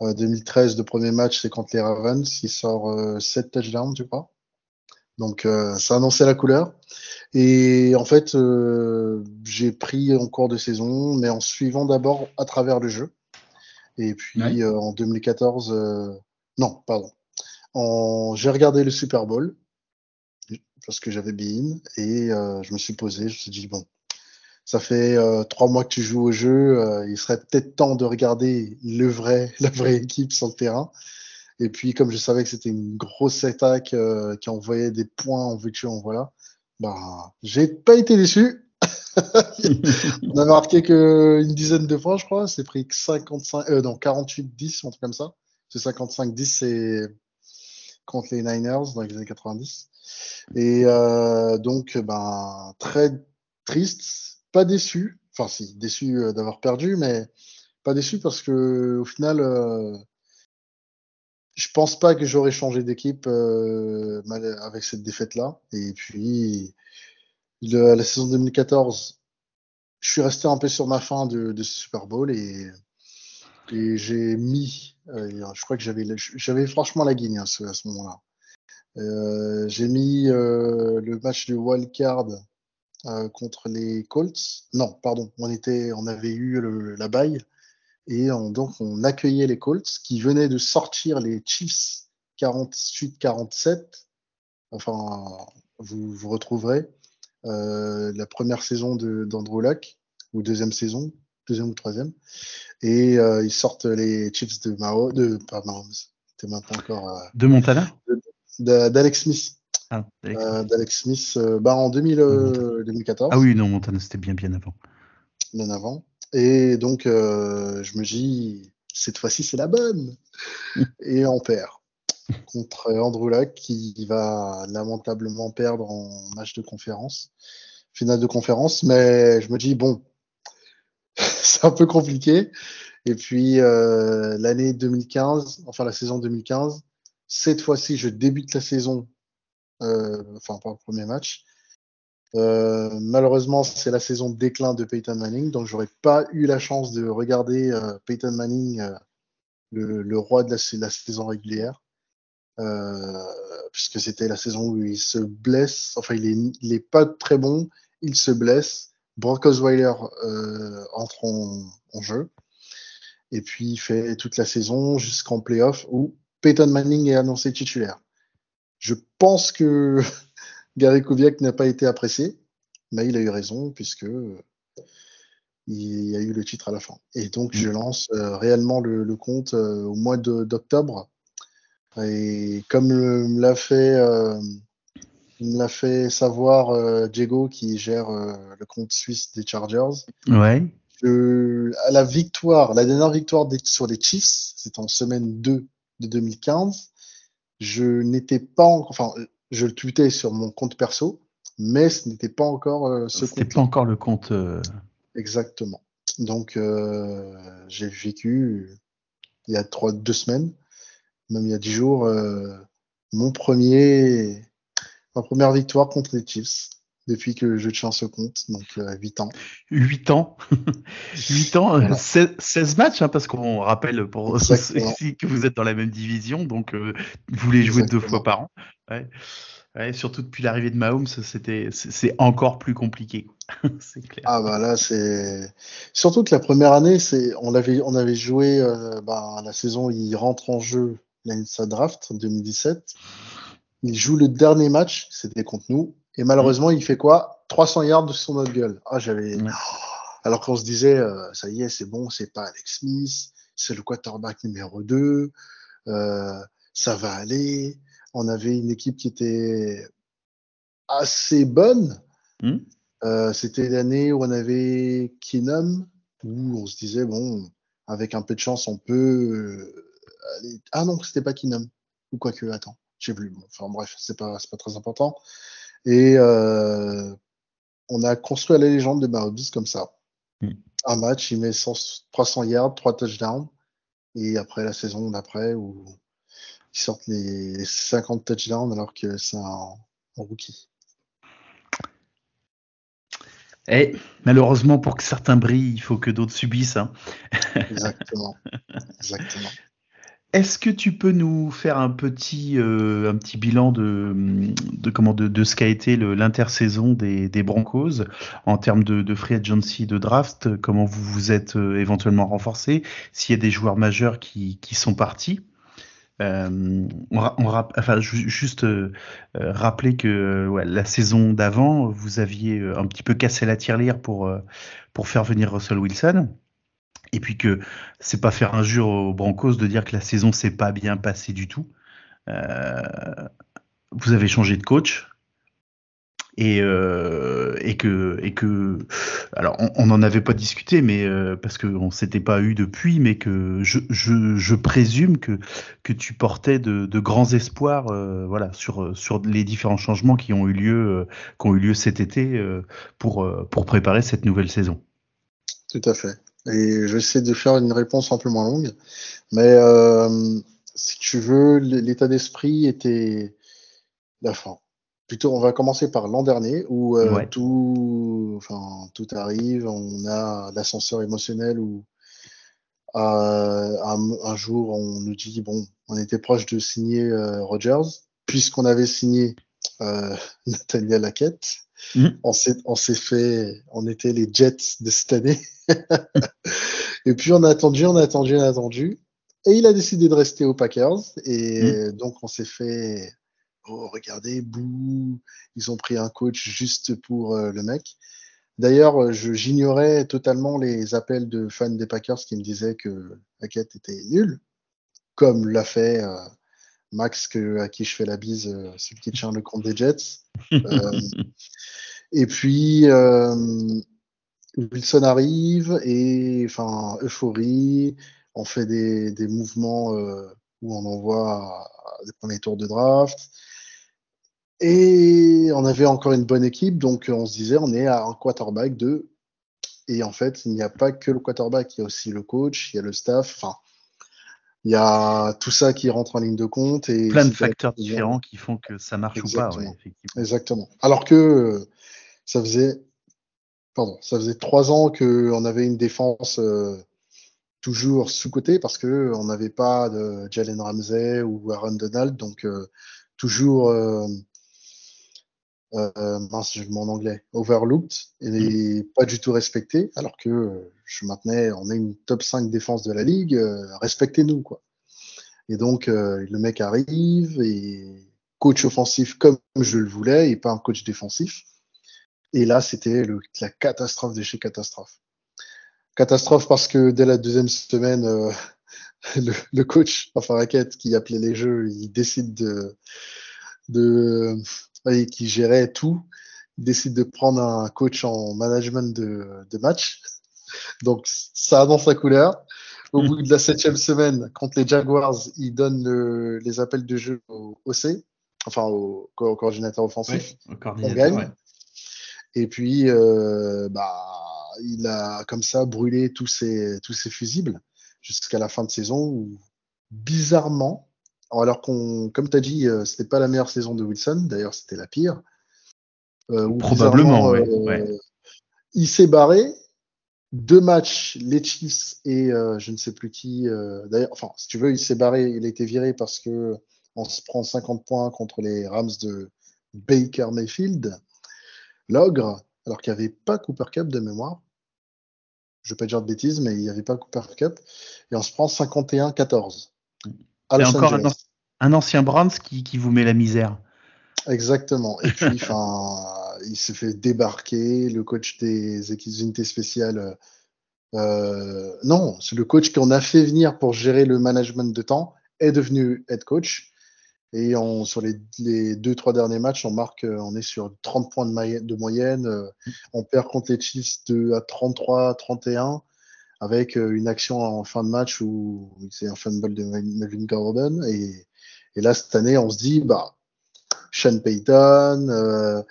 2013, le premier match, c'est contre les Ravens. Il sort euh, 7 touchdowns, tu crois. Donc, euh, ça annonçait la couleur. Et en fait, euh, j'ai pris en cours de saison, mais en suivant d'abord à travers le jeu. Et puis, ouais. en 2014, non, pardon. J'ai regardé le Super Bowl parce que j'avais Bein et je me suis posé. Je me suis dit, bon, ça fait euh, trois mois que tu joues au jeu, euh, il serait peut-être temps de regarder le vrai, la vraie équipe sur le terrain. Et puis, comme je savais que c'était une grosse attaque euh, qui envoyait des points en veux-tu, en voilà, bah, j'ai pas été déçu. On a marqué que une dizaine de fois, je crois. C'est pris 55, euh, non, 48-10, un truc comme ça. C'est 55-10, c'est contre les Niners dans les années 90. Et euh, donc, ben, très triste pas déçu, enfin si, déçu euh, d'avoir perdu, mais pas déçu parce que au final, euh, je pense pas que j'aurais changé d'équipe euh, avec cette défaite-là. Et puis, la saison 2014, je suis resté un peu sur ma fin de, Super Bowl et, j'ai mis, je crois que j'avais, franchement la guigne hein, à ce moment-là. J'ai mis le match de wild card euh, contre les Colts. Non, pardon, on était, on avait eu le, la baille et on, donc on accueillait les Colts qui venaient de sortir les Chiefs 48-47. Enfin, vous vous retrouverez euh, la première saison d'Andrew Luck ou deuxième saison, deuxième ou troisième, et euh, ils sortent les Chiefs de Mao, de pardon, c'était maintenant encore euh, de Montana, d'Alex Smith. Ah, d'Alex Smith euh, bah, en 2000, euh, 2014. Ah oui, non, Montana, c'était bien, bien avant. Bien avant. Et donc, euh, je me dis, cette fois-ci, c'est la bonne. Et on perd contre Andrew Luck, qui va lamentablement perdre en match de conférence, finale de conférence. Mais je me dis, bon, c'est un peu compliqué. Et puis, euh, l'année 2015, enfin la saison 2015, cette fois-ci, je débute la saison euh, enfin pas le premier match. Euh, malheureusement, c'est la saison de déclin de Peyton Manning, donc j'aurais pas eu la chance de regarder euh, Peyton Manning, euh, le, roi de la, saison régulière, euh, puisque c'était la saison où il se blesse. Enfin, il est, il est pas très bon, il se blesse. Brock Osweiler entre en, en, jeu, et puis il fait toute la saison jusqu'en playoff où Peyton Manning est annoncé titulaire. Je pense que Gary Kubiak n'a pas été apprécié, mais il a eu raison puisque il y a eu le titre à la fin. Et donc je lance euh, réellement le, le compte euh, au mois d'octobre. Et comme me l'a fait, euh, me l'a fait savoir Diego qui gère le compte suisse des Chargers. Ouais. Que, à la victoire, la dernière victoire des, sur les Chiefs, c'était en semaine 2 de 2015 je n'étais pas encore, enfin, je le tweetais sur mon compte perso, mais ce n'était pas encore euh, ce compte. C'était pas encore le compte. Euh... Exactement. Donc, euh, j'ai vécu il y a trois, deux semaines, même il y a dix jours, euh, mon premier, ma première victoire contre les Chiefs. Depuis que je tiens ce compte, donc euh, 8 ans. 8 ans 8 ans, Voilà. 16, 16 matchs, hein, parce qu'on rappelle pour ici que vous êtes dans la même division, donc euh, vous les jouez deux fois par an. Ouais. Ouais, surtout depuis l'arrivée de Mahomes, c'était c'est encore plus compliqué. c'est clair. Ah bah là c'est surtout que la première année c'est on l'avait on avait joué euh, bah, la saison où il rentre en jeu l'année de sa draft en 2017. Il joue le dernier match, c'était contre nous et malheureusement il fait quoi? 300 yards sur notre gueule. Ah j'avais Ouais. alors qu'on se disait euh, ça y est c'est bon c'est pas Alex Smith c'est le quarterback numéro 2 euh, ça va aller. On avait une équipe qui était assez bonne. Hmm. Euh, c'était l'année où on avait Keenum, où on se disait, bon, avec un peu de chance, on peut aller. Ah non, c'était pas Keenum. Ou quoi que, attends, j'ai vu. Bon, enfin bref, c'est pas, c'est pas très important. Et euh, on a construit la légende de Mahomes comme ça. Hmm. Un match, il met 100 300 yards, 3 touchdowns. Et après la saison d'après, où ils sortent les 50 touchdowns alors que c'est un, un rookie. Et malheureusement, pour que certains brillent, il faut que d'autres subissent. hein. Exactement. Exactement. Est-ce que tu peux nous faire un petit, euh, un petit bilan de, de, comment, de, ce qu'a été l'intersaison des, des Broncos en termes de, de free agency, de draft? Comment vous vous êtes euh, éventuellement renforcé? S'il y a des joueurs majeurs qui, qui sont partis? Euh, on, on enfin, ju- juste euh, euh, rappeler que ouais, la saison d'avant, vous aviez un petit peu cassé la tirelire pour, pour faire venir Russell Wilson. Et puis que c'est pas faire injure aux Broncos de dire que la saison s'est pas bien passée du tout. Euh, vous avez changé de coach et, euh, que alors on n'en avait pas discuté mais euh, parce qu'on s'était pas eu depuis mais que je, présume que que tu portais de, de grands espoirs voilà sur sur les différents changements qui ont eu lieu qui ont eu lieu cet été pour pour préparer cette nouvelle saison. Tout à fait. Et je vais essayer de faire une réponse un peu moins longue. Mais euh, si tu veux, l'état d'esprit était la fin. Plutôt, on va commencer par l'an dernier où euh, Ouais. tout, enfin, tout arrive. On a l'ascenseur émotionnel où euh, un, un jour on nous dit bon, on était proche de signer euh, Rogers puisqu'on avait signé euh, Nathaniel Hackett. Mhm. On s'est, on s'est fait, on était les Jets de cette année. et puis on a attendu, on a attendu, on a attendu. Et il a décidé de rester aux Packers. Et donc on s'est fait, oh regardez, bouh, ils ont pris un coach juste pour euh, le mec. D'ailleurs, euh, je, j'ignorais totalement les appels de fans des Packers qui me disaient que Hackett était nul, comme l'a fait euh, Max, que, à qui je fais la bise, euh, celui qui tient le compte des Jets. Euh, et puis, euh, Wilson arrive et, enfin, euphorie. On fait des, des mouvements euh, où on envoie des premiers tours de draft. Et on avait encore une bonne équipe, donc on se disait on est à un quarterback de. Et en fait, il n'y a pas que le quarterback, il y a aussi le coach, il y a le staff. Enfin, il y a tout ça qui rentre en ligne de compte. Et Plein de facteurs différents qui font que ça marche ou pas, Exactement. ouais, effectivement. Exactement. Alors que euh, ça faisait, pardon, ça faisait trois ans qu'on avait une défense euh, toujours sous-cotée parce que on n'avait pas de Jalen Ramsey ou Aaron Donald, donc euh, toujours, euh, mince, mets en anglais, overlooked et pas du tout respecté. Alors que euh, je maintenais, on est une top 5 défense de la ligue, euh, respectez-nous quoi. Et donc le mec arrive et coach offensif comme je le voulais et pas un coach défensif. Et là, c'était la catastrophe de chez catastrophe. Catastrophe parce que dès la deuxième semaine, le, le coach, enfin Raquette, qui appelait les jeux, il décide de, de et qui gérait tout, il décide de prendre un coach en management de, de match. Donc ça annonce sa couleur. Au Mm. bout de la septième semaine, contre les Jaguars, il donne le- les appels de jeu au OC, enfin au, co- au coordinateur offensif. Ouais, au On gagne. ouais. Et puis, euh, bah, il a comme ça brûlé tous ses, tous ses fusibles jusqu'à la fin de saison où, bizarrement, alors qu'on, comme tu as dit, euh, c'était pas la meilleure saison de Wilson, d'ailleurs c'était la pire. Probablement, oui. Il s'est barré. Deux matchs, les Chiefs et je ne sais plus qui. D'ailleurs, enfin, si tu veux, il s'est barré. Il a été viré parce que on se prend 50 points contre les Rams de Baker Mayfield. L'ogre, alors qu'il n'y avait pas Cooper Cup de mémoire. Je ne vais pas dire de bêtises, mais il n'y avait pas Cooper Cup. Et on se prend 51-14. C'est encore un, ancien Browns qui, qui, vous met la misère. Exactement. Et puis, il s'est fait débarquer. Le coach des équipes unités spéciales. Euh, non, c'est le coach qu'on a fait venir pour gérer le management de temps est devenu head coach. Et on, sur les, les, deux, trois derniers matchs, on marque, euh, on est sur 30 points de, de moyenne. Euh, on perd contre les Chiefs de, à 33, 31, avec euh, une action en fin de match où c'est un fumble de Melvin Gordon. Et, et, là, cette année, on se dit, bah, Sean Payton,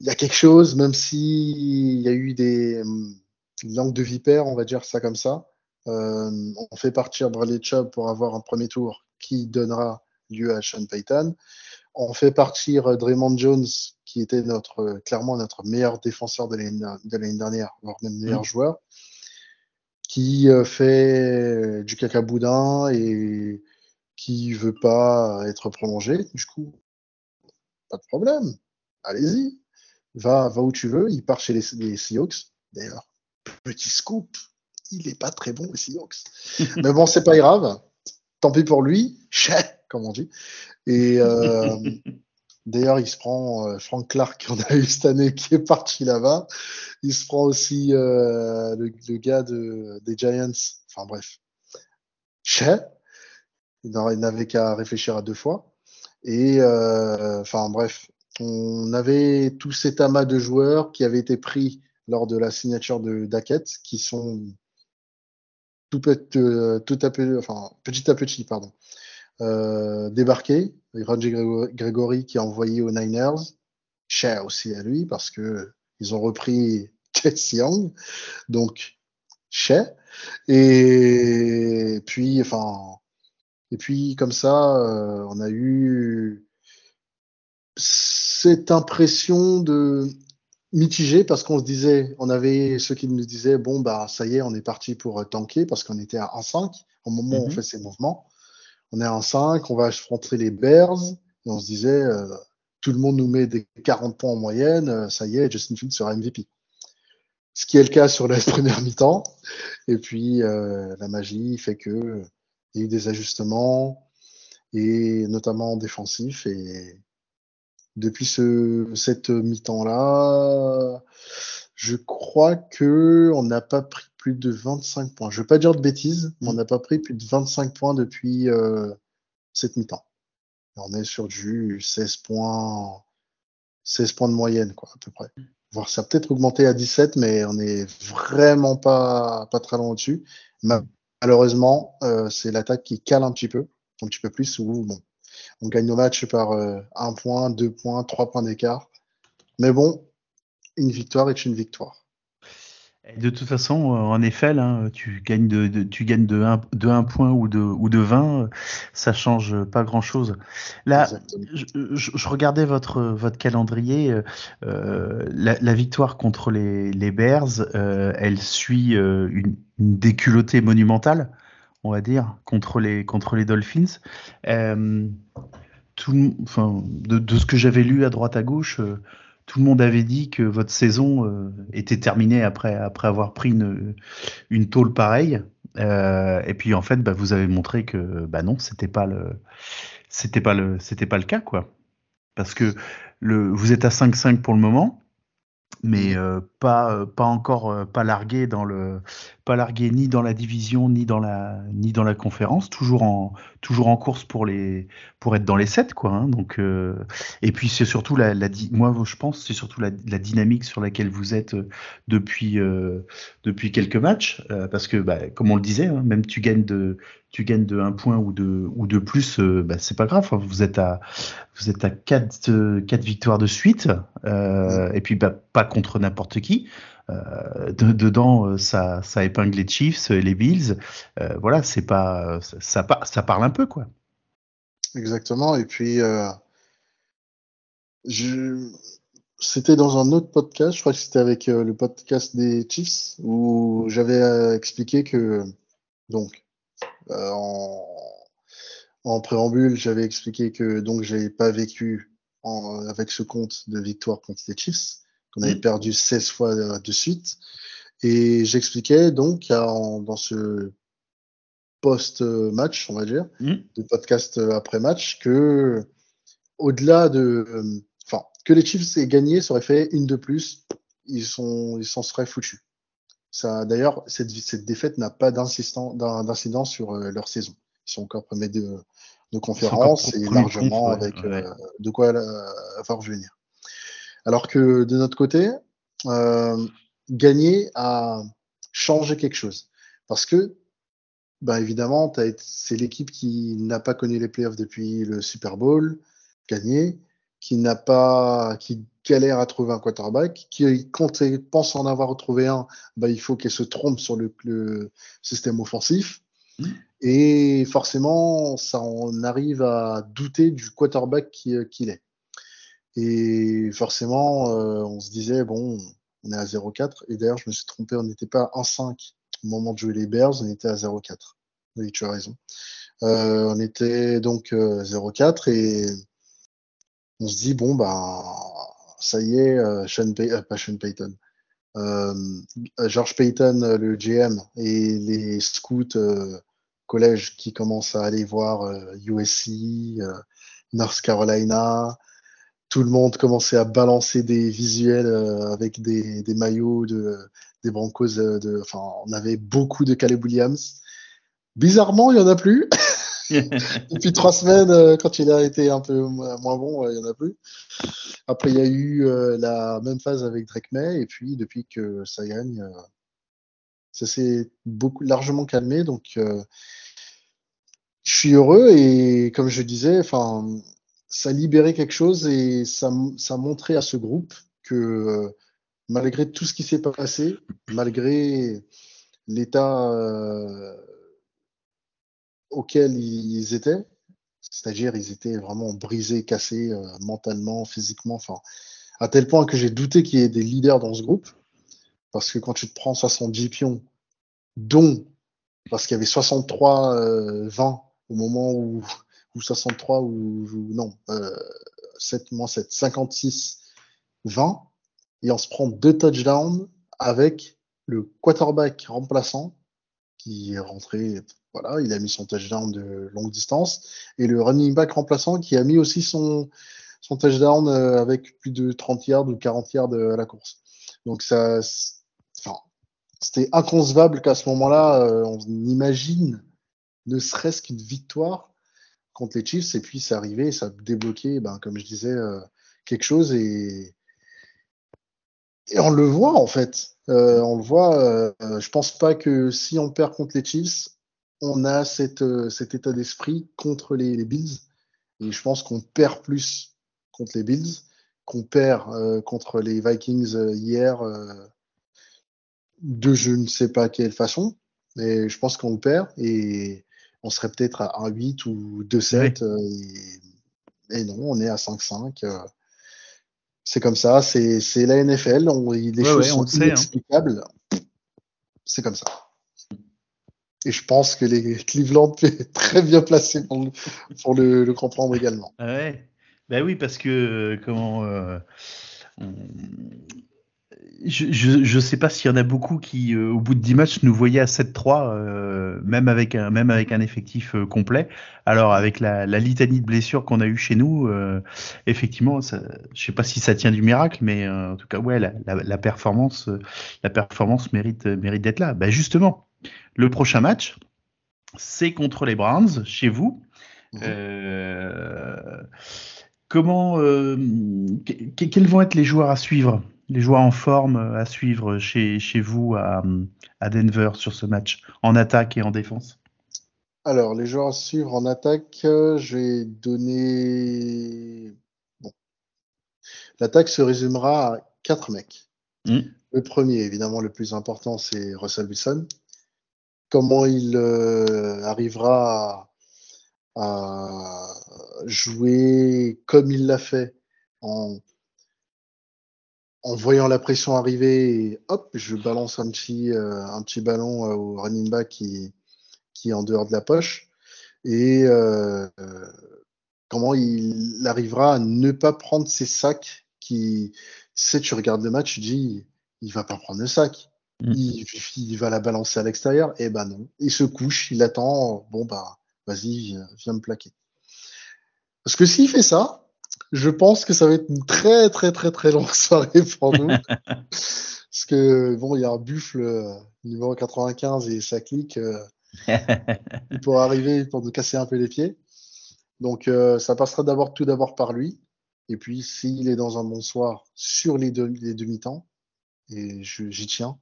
il y a quelque chose, même s'il y a eu des langues de vipère, on va dire ça comme ça. on fait partir Bradley Chubb pour avoir un premier tour qui donnera lieu à Sean Payton. On fait partir euh, Draymond Jones, qui était notre, euh, clairement notre meilleur défenseur de l'année dernière, voire même meilleur mm. joueur, qui euh, fait du caca boudin et qui veut pas être prolongé. Du coup, pas de problème. Allez-y. Va, va où tu veux. Il part chez les, les Seahawks. D'ailleurs, petit scoop, il est pas très bon, les Seahawks. Mais bon, c'est pas grave. Tant pis pour lui. Chais comme on dit. Et euh, d'ailleurs, il se prend euh, Frank Clark qu'on a eu cette année qui est parti là-bas. Il se prend aussi euh, le, gars de, des Giants. Enfin bref, Chez. Il n'avait qu'à réfléchir à deux fois. Et enfin bref, on avait tout cet amas de joueurs qui avaient été pris lors de la signature de Daquette, qui sont tout, tout à peu, enfin, petit à petit, pardon, euh, débarqué. Roger Gregory qui a envoyé aux Niners. Cher aussi à lui parce que ils ont repris Chase Young. Donc, cher. Et puis, enfin, et puis comme ça, euh, on a eu cette impression de mitigé parce qu'on se disait, on avait ceux qui nous disaient, bon, bah, ça y est, on est parti pour tanker parce qu'on était à 1-5 au moment où on mhm. fait ces mouvements on est en 5, on va affronter les Bears. On se disait, euh, tout le monde nous met des 40 points en moyenne, euh, ça y est, Justin Fields sera MVP. Ce qui est le cas sur la première mi-temps. Et puis, euh, la magie fait que il y a eu des ajustements, et notamment défensifs. Et depuis ce, cette mi-temps-là, je crois que on n'a pas pris plus de 25 points. Je ne veux pas dire de bêtises, mais on n'a pas pris plus de 25 points depuis euh, cette mi-temps. On est sur du 16 points, 16 points de moyenne, quoi, à peu près. Voir ça peut-être augmenté à 17, mais on est vraiment pas, pas très loin au-dessus. Malheureusement, euh, c'est l'attaque qui cale un petit peu, un petit peu plus, où bon, on gagne nos matchs par euh, un point, deux points, trois points d'écart. Mais bon, une victoire est une victoire. De toute façon, euh, en effet, tu gagnes de, tu gagnes de 1, de 1 point ou de, ou de 20, ça change pas grand chose. Là, je, regardais votre, votre calendrier. Euh, la, victoire contre les, les Bears, euh, elle suit une, déculottée monumentale, on va dire, contre les, contre les Dolphins. tout, enfin, de, de, ce que j'avais lu à droite à gauche, tout le monde avait dit que votre saison euh, était terminée après, après avoir pris une, une tôle pareille. Euh, et puis en fait, bah, vous avez montré que bah non, c'était pas le, c'était pas le, c'était pas le cas quoi. Parce que le, vous êtes à 5-5 pour le moment mais euh, pas pas encore pas largué dans le pas largué ni dans la division ni dans la ni dans la conférence toujours en toujours en course pour les pour être dans les 7 quoi hein, donc et puis c'est surtout la, moi je pense c'est surtout la, dynamique sur laquelle vous êtes depuis depuis quelques matchs parce que bah, comme on le disait hein, même tu gagnes de tu gagnes de 1 point ou de, ou de plus, euh, bah, c'est pas grave. Hein. Vous êtes à, vous êtes à 4, euh, victoires de suite, euh, et puis bah, pas contre n'importe qui. Dedans, ça, ça épingle les Chiefs, les Bills. voilà, c'est pas, ça, ça parle un peu, quoi. Exactement. Et puis, je, c'était dans un autre podcast, je crois que c'était avec euh, le podcast des Chiefs, où j'avais euh, expliqué que, donc, euh, en, préambule, j'avais expliqué que donc j'avais pas vécu avec ce compte de victoire contre les Chiefs, qu'on avait Mm. perdu 16 fois euh, de suite. Et j'expliquais donc en- dans ce post-match, on va dire, Mm. de podcast euh, après match, que au-delà de, euh, enfin, que les Chiefs aient gagné, ça aurait fait une de plus, ils sont, ils s'en seraient foutus. Ça, d'ailleurs, cette, cette défaite n'a pas d'insistant- d'in- d'incidence sur euh, leur saison. Ils sont encore premiers de, de conférence et largement avec ouais. euh, de quoi euh, avoir venir. Alors que de notre côté, euh, gagner a changé quelque chose. Parce que, ben évidemment, c'est l'équipe qui n'a pas connu les playoffs depuis le Super Bowl, gagné, qui n'a pas, qui galère à trouver un quarterback, qui, quand elle pense en avoir retrouvé un, ben, il faut qu'elle se trompe sur le, le système offensif. Mm. Et forcément, ça on arrive à douter du quarterback qui- qu'il est. Et forcément, euh, on se disait, bon, on est à 0-4. Et d'ailleurs, je me suis trompé, on n'était pas 1-5 au moment de jouer les Bears, on était à 0-4. Oui, tu as raison. Euh, on était donc euh, 0-4 et on se dit, bon, bah, ça y est, euh, Sean euh, pas Sean Payton. Euh, George Payton, euh, le GM, et les scouts euh, collège qui commencent à aller voir euh, USC, euh, North Carolina, tout le monde commençait à balancer des visuels euh, avec des, des maillots de, des Broncos. euh, de, enfin, on avait beaucoup de Caleb Williams. Bizarrement, il n'y en a plus. Depuis trois semaines, euh, quand il a été un peu mo- moins bon, il n'y en a plus. Après, il y a eu la même phase avec Drake May. Et puis, depuis que ça gagne, ça s'est beaucoup largement calmé. Donc, je suis heureux. Et comme je disais, enfin, ça libérait quelque chose et ça, ça montrait à ce groupe que euh, malgré tout ce qui s'est passé, malgré l'état euh, auquel ils étaient, c'est-à-dire ils étaient vraiment brisés, cassés euh, mentalement, physiquement, enfin, à tel point que j'ai douté qu'il y ait des leaders dans ce groupe, parce que quand tu te prends 70 pions, dont, parce qu'il y avait 63-20 euh, au moment où ou 63 ou, non, euh, 7 moins 7, 56, 20, et on se prend deux touchdowns avec le quarterback remplaçant qui est rentré, voilà, il a mis son touchdown de longue distance, et le running back remplaçant qui a mis aussi son, son touchdown euh, avec plus de 30 yards ou 40 yards à la course. Donc ça, enfin, c'était inconcevable qu'à ce moment-là, euh, on imagine ne serait-ce qu'une victoire contre les Chiefs et puis c'est arrivé, ça a débloqué, ben, comme je disais, euh, quelque chose et, et on le voit en fait. Euh, on le voit. Euh, je pense pas que si on perd contre les Chiefs, on a cet état d'esprit contre les, les, Bills et je pense qu'on perd plus contre les Bills qu'on perd contre les Vikings hier de je ne sais pas quelle façon, mais je pense qu'on perd et on serait peut-être à 1-8 ou 2-7 oui. et, et, non, on est à 5-5. Euh, c'est comme ça, c'est la NFL, on, les ouais, choses ouais, sont sait, inexplicables. Hein. C'est comme ça. Et je pense que les Cleveland est très bien placé pour le, pour le, le comprendre également. Ouais. Ben oui, parce que comment euh, on, je ne sais pas s'il y en a beaucoup qui, euh, au bout de 10 matchs, nous voyaient à 7-3, euh, même, avec un, même avec un effectif euh, complet. Alors, avec la, la litanie de blessures qu'on a eu chez nous, euh, effectivement, ça, je sais pas si ça tient du miracle, mais euh, en tout cas, ouais, la, la, la performance, euh, la performance mérite, mérite d'être là. Ben justement, le prochain match, c'est contre les Browns, chez vous. Mmh. comment, quels vont être les joueurs à suivre? Les joueurs en forme à suivre chez, chez vous à, à, Denver sur ce match, en attaque et en défense Alors, les joueurs à suivre en attaque, euh, je vais donner. Bon. L'attaque se résumera à quatre mecs. Mm. Le premier, évidemment, le plus important, c'est Russell Wilson. Comment il euh, arrivera à, à jouer comme il l'a fait en en voyant la pression arriver, hop, je balance un petit, euh, un petit ballon euh, au running back qui, qui est en dehors de la poche. Et euh, comment il arrivera à ne pas prendre ses sacs qui, sais, tu regardes le match, tu dis, il va pas prendre le sac. Mm. Il, il, va la balancer à l'extérieur. Et eh ben non. Il se couche, il attend. Bon, bah, vas-y, viens me plaquer. Parce que s'il fait ça, je pense que ça va être une très très très très longue soirée pour nous. Parce que bon, il y a un buffle euh, numéro 95 et ça clique. Euh, il pourra arriver pour nous casser un peu les pieds. Donc euh, ça passera d'abord tout d'abord par lui. Et puis s'il est dans un bon soir sur les, deux, les demi-temps, et j'y tiens,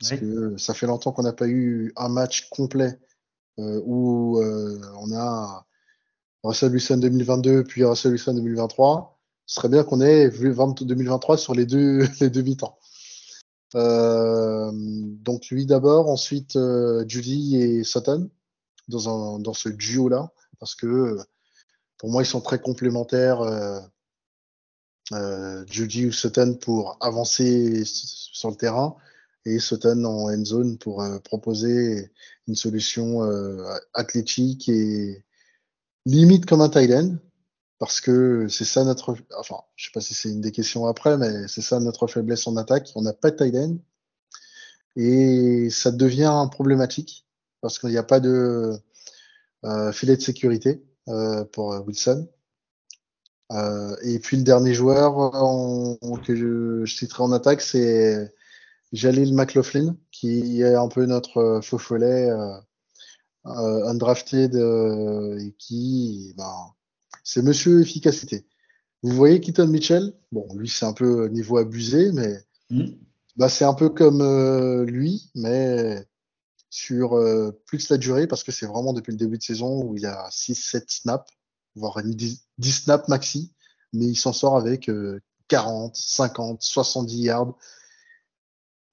parce que ça fait longtemps qu'on n'a pas eu un match complet où on a Russell Wilson 2022 puis Russell Wilson 2023, ce serait bien qu'on ait vu 2023 sur les deux, les deux mi-temps. Euh, donc lui d'abord, ensuite euh, Judy et Sutton dans, ce duo-là, parce que pour moi ils sont très complémentaires. Euh, euh Judy ou Sutton pour avancer sur le terrain et Sutton en end zone pour proposer une solution athlétique et, limite comme un Thailand, parce que c'est ça notre. Enfin, je sais pas si c'est une des questions après, mais c'est ça notre faiblesse en attaque. On n'a pas de Thailand. Et ça devient problématique, parce qu'il n'y a pas de euh, filet de sécurité euh, pour Wilson. Euh, et puis le dernier joueur que je, citerai en attaque, c'est Jalil McLaughlin, qui est un peu notre faux follet euh, undrafted euh, et qui, ben, c'est monsieur efficacité. Vous voyez Keaton Mitchell, bon, lui c'est un peu niveau abusé, mais mm. bah, c'est un peu comme euh, lui, mais sur euh, plus la durée, parce que c'est vraiment depuis le début de saison où il y a 6-7 snaps, voire 10, 10 snaps maxi, mais il s'en sort avec 40, 50, 70 yards.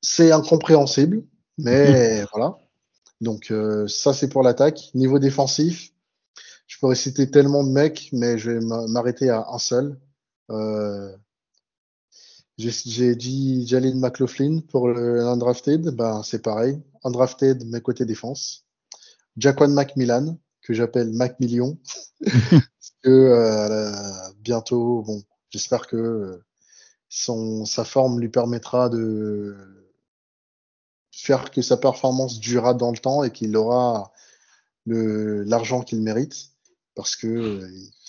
C'est incompréhensible, mais voilà. Donc euh, ça, c'est pour l'attaque. Niveau défensif, je pourrais citer tellement de mecs, mais je vais m'arrêter à un seul. Euh, j'ai dit Jalin McLaughlin pour l'undrafted, ben, c'est pareil. Undrafted, mais côté défense. Jaquan Macmillan, que j'appelle Macmillion. parce que euh, bientôt, bon, j'espère que son, sa forme lui permettra de faire que sa performance durera dans le temps et qu'il aura l'argent qu'il mérite parce que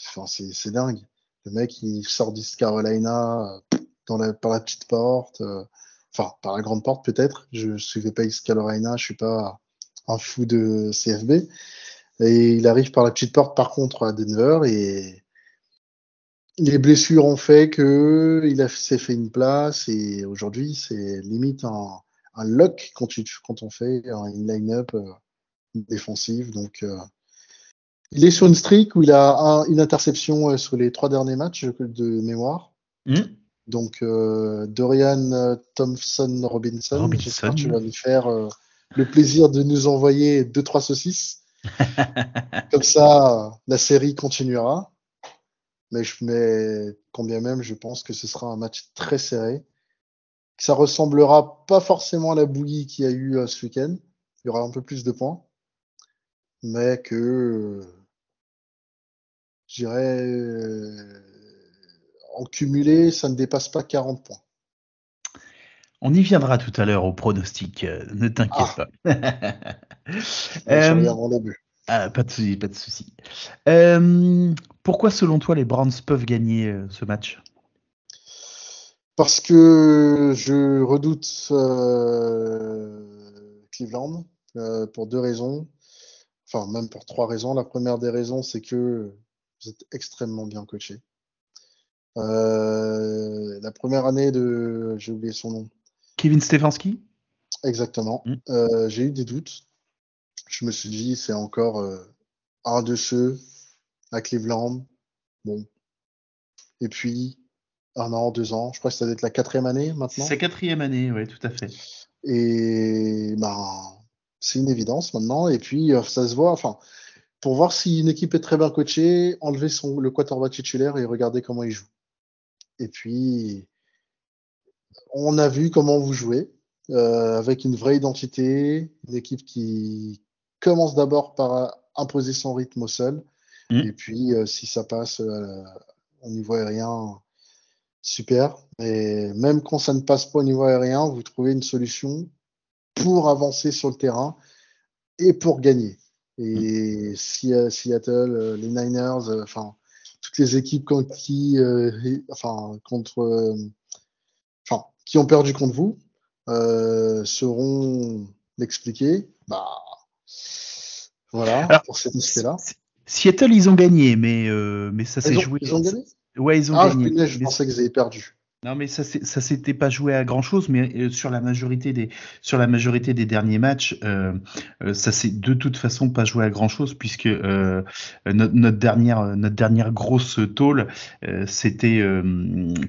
enfin, c'est dingue. Le mec, il sort d'East Carolina dans la, par la petite porte, euh, enfin par la grande porte peut-être. Je suivais pas East Carolina, je suis pas un fou de CFB. Et il arrive par la petite porte par contre à Denver et les blessures ont fait que il s'est fait une place et aujourd'hui c'est limite un, un lock quand, quand on fait une line-up euh, défensive. Donc, euh, il est sur une streak où il a une interception euh, sur les trois derniers matchs de mémoire. Hmm. Donc, Dorian Thompson Robinson, j'espère que tu vas lui faire le plaisir de nous envoyer deux trois saucisses. Comme ça, la série continuera. Mais, je, mais combien même, je pense que ce sera un match très serré ça ressemblera pas forcément à la bouillie qu'il y a eu euh, ce week-end. Il y aura un peu plus de points. Mais que, euh, je dirais, euh, en cumulé, ça ne dépasse pas 40 points. On y viendra tout à l'heure au pronostic, ne t'inquiète ah. pas. euh, ah, pas de souci, pas de souci. pourquoi, selon toi, les Browns peuvent gagner ce match? Parce que je redoute euh, Cleveland euh, pour deux raisons, enfin même pour trois raisons. La première des raisons, c'est que vous êtes extrêmement bien coaché. Euh, la première année de, j'ai oublié son nom. Kevin Stefanski? Exactement. Mm. j'ai eu des doutes. Je me suis dit, c'est encore un de ceux à Cleveland. Bon. Et puis, un an, deux ans. Je crois que ça doit être la quatrième année maintenant. C'est quatrième année, oui, tout à fait. Et ben, c'est une évidence maintenant. Et puis, euh, ça se voit. Enfin, pour voir si une équipe est très bien coachée, enlever son, le quarterback titulaire et regarder comment il joue. Et puis, on a vu comment vous jouez, euh, avec une vraie identité, une équipe qui commence d'abord par imposer son rythme au sol, Mm. et puis euh, si ça passe euh, au niveau aérien, super. Et même quand ça ne passe pas au niveau aérien, vous trouvez une solution pour avancer sur le terrain et pour gagner. Et si euh, Seattle, euh, les Niners, euh, enfin toutes les équipes contre qui, euh, et- enfin contre, enfin qui ont perdu contre vous, sauront l'expliquer. Bah voilà Alors, pour cet aspect-là. Seattle, ils ont gagné, mais, euh, mais ça s'est joué. ils ont gagné? Ouais, ils ont Ah, gagné. punaise, je pensais qu'ils avaient perdu. Non, mais ça, ça s'était pas joué à grand chose, mais euh, sur la majorité des, sur la majorité des derniers matchs, euh, euh, ça s'est de toute façon pas joué à grand chose puisque euh, notre, notre dernière, notre dernière grosse tôle, c'était,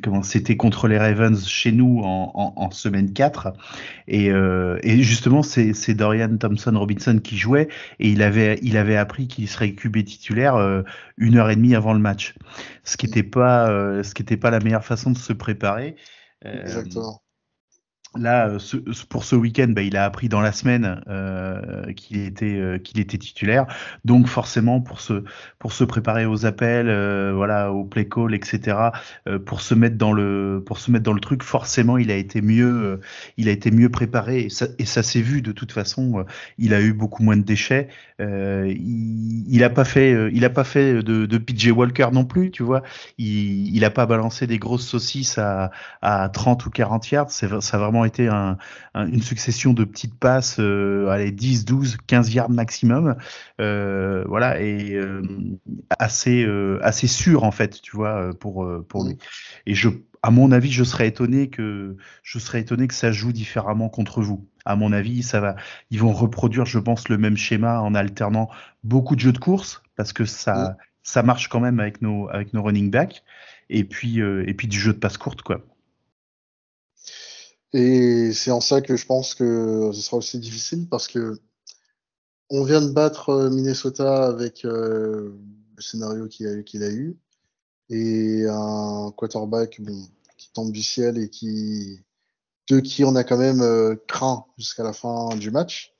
comment, contre les Ravens chez nous en, semaine 4 et, justement c'est, Dorian Thompson Robinson qui jouait et il avait, il avait appris qu'il serait QB titulaire une heure et demie avant le match, ce qui n'était pas, ce pas la meilleure façon de se préparer. Euh, Exactement. Là, euh, pour ce week-end, bah, il a appris dans la semaine euh, qu'il était, euh, qu'il était titulaire. Donc forcément, pour se, pour se préparer aux appels, euh, voilà, au play call, etc., pour se mettre dans le, pour se mettre dans le truc, forcément, il a été mieux, il a été mieux préparé. Et ça, s'est vu de toute façon. il a eu beaucoup moins de déchets. Il, il pas fait, il a pas fait de, de PJ Walker non plus, tu vois. Il, il pas balancé des grosses saucisses à, à 30 ou 40 yards. Ça vraiment été un, un- une succession de petites passes, euh, allez, 10, 12, 15 yards maximum. Euh, voilà, et euh, assez, assez sûr, en fait, tu vois, pour, pour Mm. lui. Et je, à mon avis, je serais étonné que, je serais étonné que ça joue différemment contre vous. À mon avis, ça va, ils vont reproduire, je pense, le même schéma en alternant beaucoup de jeux de course parce que ça, ça marche quand même avec nos, avec nos running backs et puis, euh, et puis du jeu de passe courte, quoi. Et c'est en ça que je pense que ce sera aussi difficile parce que on vient de battre euh, Minnesota avec euh, le scénario qu'il a, eu et un quarterback bon, qui tombe du ciel et qui de qui on a quand même euh, craint jusqu'à la fin du match.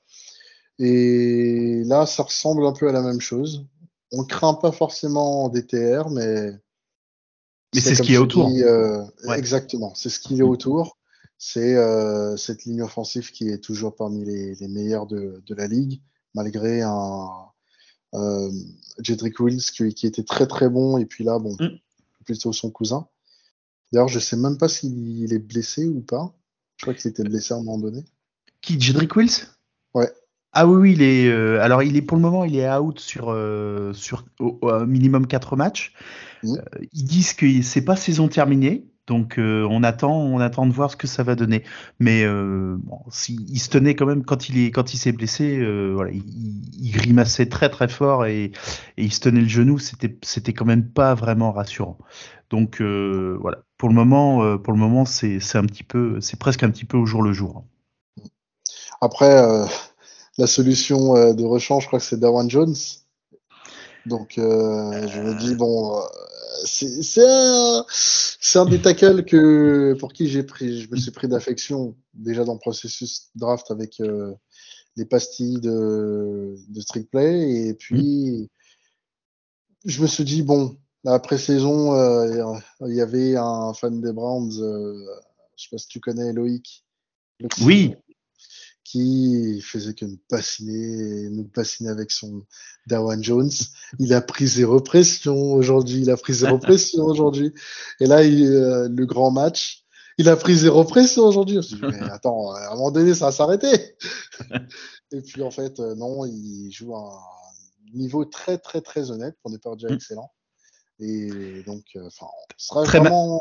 Et là, ça ressemble un peu à la même chose. On craint pas forcément des TR, mais Mais c'est ce a tu autour. euh, Ouais. Exactement, c'est ce qu'il y a autour. C'est euh, cette ligne offensive qui est toujours parmi les, les meilleures de, de la ligue, malgré un euh, Jedrick Wills qui, qui était très très bon, et puis là, bon, Mm. plutôt son cousin. D'ailleurs, je sais même pas s'il est blessé ou pas. Je crois qu'il était blessé à un moment donné. Qui, Jedrick Wills? Ouais. Ah oui, oui, il est. euh, alors, il est pour le moment, il est out sur euh, sur au, au minimum 4 matchs. Mm. Euh, ils disent que c'est pas saison terminée, donc euh, on attend, on attend de voir ce que ça va donner. Mais euh, bon, si, il se tenait quand même quand il est quand il s'est blessé, euh, voilà, il, il grimaçait très très fort et, et il se tenait le genou. C'était c'était quand même pas vraiment rassurant. Donc voilà, pour le moment, pour le moment, c'est c'est un petit peu, c'est presque un petit peu au jour le jour. Après, la solution de rechange, je crois que c'est Dawan Jones. Donc, je me dis, bon, c'est un, c'est un des tackles que, pour qui j'ai pris, je me suis pris d'affection déjà dans le processus draft avec euh, les pastilles de, de Strict Play. Et puis, je me suis dit, bon, la pré-saison, euh, il y avait un fan des Browns, euh, je sais pas si tu connais Loïc. Oui. Qui faisait que nous bassiner, nous bassiner avec son Dawan Jones. Il a pris zéro pression aujourd'hui. Il a pris zéro pression aujourd'hui. Et là, il, euh, le grand match, il a pris zéro pression aujourd'hui. Je me suis dit, mais attends, à un moment donné, ça va s'arrêter. Et puis, en fait, euh, non, il joue à un niveau très, très, très honnête pour ne pas dire Mm. excellent. Et donc, euh, sera Très ma- vraiment.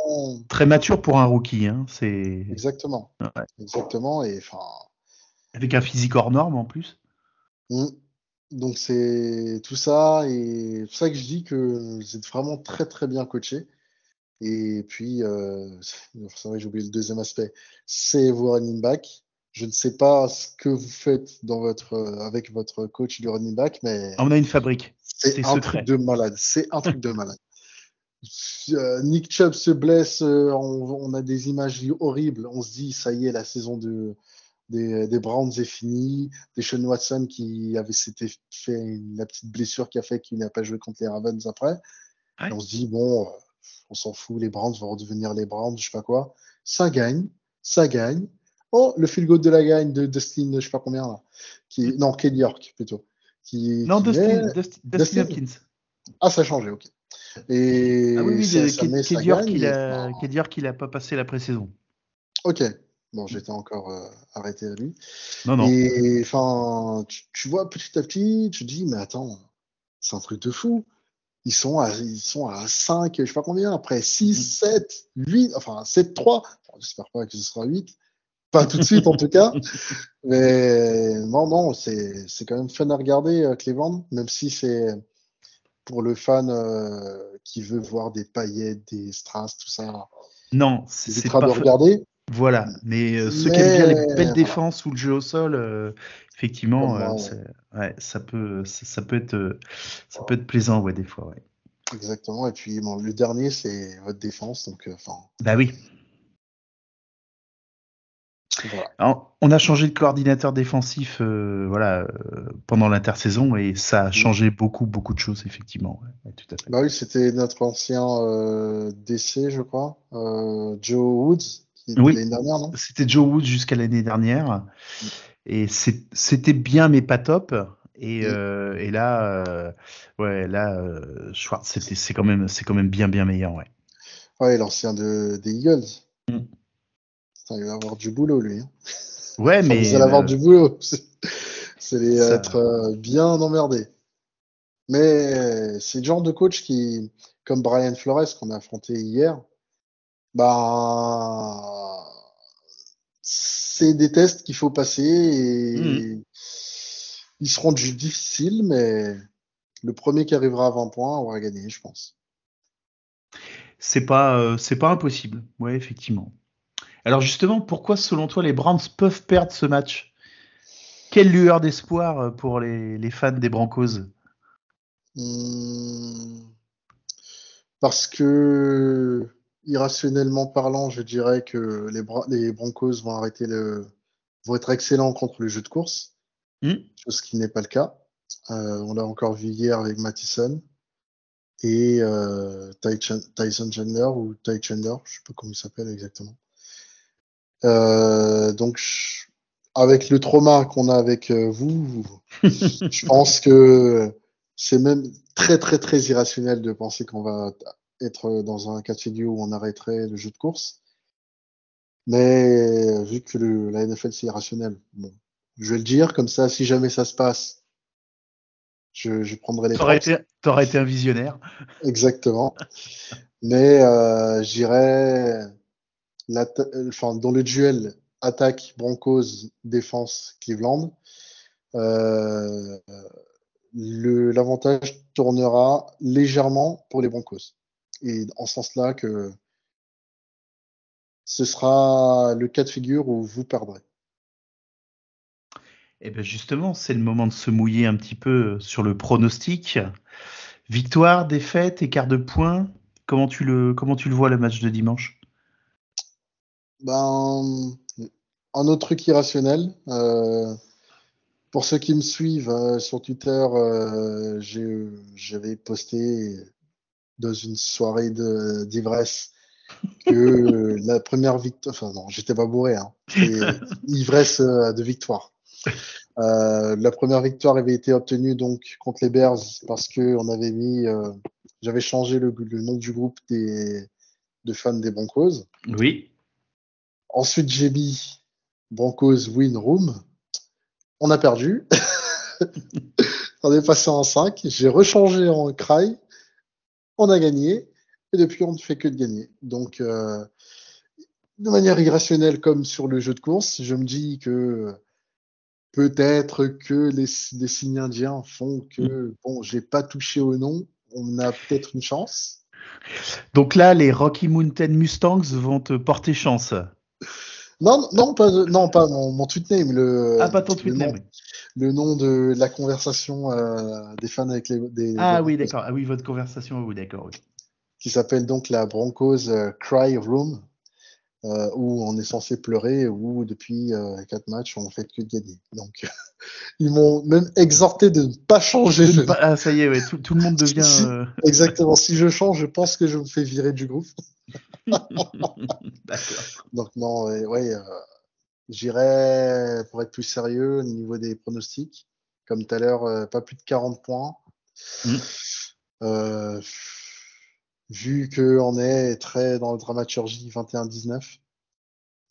Très mature pour un rookie, hein. C'est Exactement. Ouais. Exactement. Et enfin. Avec un physique hors norme en plus. Mm. Donc c'est tout ça et c'est ça que je dis que vous êtes vraiment très très bien coaché. Et puis euh, c'est vrai j'ai oublié le deuxième aspect, c'est vos running back. Je ne sais pas ce que vous faites dans votre euh, avec votre coach du running back, mais On a une fabrique. c'est c'est un secret. truc de malade. C'est un truc de malade. Euh, Nick Chubb se blesse, euh, on, on a des images horribles. On se dit, ça y est, la saison de, des, des Browns est finie. Deshaun Watson qui avait s'était fait une- la petite blessure qui a fait qu'il n'a pas joué contre les Ravens après. Ouais. Et on se dit, bon, euh, on s'en fout, les Browns vont redevenir les Browns, je sais pas quoi. Ça gagne, ça gagne. Oh, le field goal de la gagne de Dustin, je sais pas combien là. Qui, non, Kelly York plutôt. Qui, Non, qui Dustin, Dustin, Dustin. Hopkins. Ah, ça a changé, ok. Et Ah oui, oui, ça, de- ça qui, met, qui ça dit dire gagne, qu'il et- a, non. qui dit dire qu'il a pas passé la pré-saison. Ok. Bon, j'étais encore euh, arrêté à lui. Non, non. Et enfin, tu, tu vois petit à petit, tu te dis, mais attends, c'est un truc de fou. Ils sont à, ils sont à 5, je sais pas combien, après 6, 7, 8, enfin 7, 3. Bon, J'espère pas que ce sera 8. Pas tout de suite en tout cas. Mais non, non, c'est quand même fun à regarder euh, Cleveland, même si c'est pour le fan euh, qui veut voir des paillettes, des strass, tout ça. Non, c'est pas de regarder. Voilà, mais euh, ceux qui aiment bien les belles défenses ou le jeu au sol, euh, effectivement, euh, ouais. ouais, ça peut, ça, ça peut être, ça peut être plaisant, ouais, des fois, ouais. Exactement. Et puis bon, le dernier, c'est votre défense. Donc, euh, enfin, Bah oui. voilà. Alors, on a changé de coordinateur défensif, voilà, pendant l'intersaison et ça a changé beaucoup, beaucoup de choses, effectivement. tout à fait. Bah oui, c'était notre ancien DC, je crois, Joe Woods, Oui. C'était Joe Wood jusqu'à l'année dernière et c'est- c'était bien, mais pas top. Et, Mm. euh, et là, euh, ouais, là, euh, Schwartz, c'est quand même, c'est quand même bien, bien meilleur, ouais. Ouais, l'ancien de, des Eagles. Mm. Putain, il va avoir du boulot, lui. hein. Ouais, Enfin, mais vous allez avoir du boulot. C'est les Ça- être bien emmerdé. Mais c'est le genre de coach qui, comme Brian Flores qu'on a affronté hier, bah, c'est des tests qu'il faut passer et ils seront difficiles, mais le premier qui arrivera à 20 points aura gagné, je pense. c'est pas, euh, c'est pas impossible. Ouais, effectivement. Alors justement, pourquoi selon toi les Browns peuvent perdre ce match? Quelle lueur d'espoir euh, pour les, les fans des Broncos? Hmm. Parce que, irrationnellement parlant, je dirais que les, Bra- les Broncos vont arrêter le, vont être excellents contre le jeu de course, Hmm chose qui n'est pas le cas. Euh, on l'a encore vu hier avec Mattison et euh, Tyson Tyson Chandler ou Ty Chandler, je sais pas comment il s'appelle exactement. Euh, donc, je- avec le trauma qu'on a avec vous, je pense que c'est même très très très irrationnel de penser qu'on va être dans un cas de figure où on arrêterait le jeu de course. Mais vu que le, la NFL c'est irrationnel, bon, je vais le dire comme ça, si jamais ça se passe, je, je prendrai les T'aurais été, été un visionnaire. Exactement. Mais euh, j'irais enfin, dans le duel attaque Broncos, défense Cleveland. Euh, l'avantage tournera légèrement pour les Broncos. Et en ce sens-là que ce sera le cas de figure où vous perdrez. Et ben justement, c'est le moment de se mouiller un petit peu sur le pronostic. Victoire, défaite, écart de points. Comment tu le, comment tu le vois le match de dimanche? Ben, un autre truc irrationnel. euh, pour ceux qui me suivent euh, sur Twitter, euh, j'avais posté dans une soirée d'ivresse que la première victoire, enfin non, j'étais pas bourré, hein, ivresse euh, de victoire. Euh, la première victoire avait été obtenue donc contre les Bears parce que on avait mis, euh, j'avais changé le, le nom du groupe des de fans des Broncos. Oui. Ensuite, j'ai mis Broncos win room. On a perdu. on est passé en 5. J'ai rechangé en cry. On a gagné. Et depuis, on ne fait que de gagner. Donc, euh, de manière irrationnelle, comme sur le jeu de course, je me dis que peut-être que les, les signes indiens font que, bon, j'ai pas touché au nom. On a peut-être une chance. Donc là, les Rocky Mountain Mustangs vont te porter chance. Non, non, pas, non, pas mon, mon tweet name. Le, Ah, pas ton tweet name. le nom de la conversation euh, des fans avec les des, Ah oui, d'accord. Ah oui, votre conversation, oui, d'accord. qui s'appelle donc la Broncos Cry Room, où on est censé pleurer, où depuis quatre matchs, on fait que gagner. Donc, ils m'ont même exhorté de ne pas changer. ah, ça y est, ouais, tout, tout, le monde devient. Exactement. Si je change, je pense que je me fais virer du groupe. Donc, non, ouais, J'irais, pour être plus sérieux, au niveau des pronostics, comme tout à l'heure, euh, pas plus de 40 points. Mm. Euh, vu qu'on est très dans le dramaturgie 21-19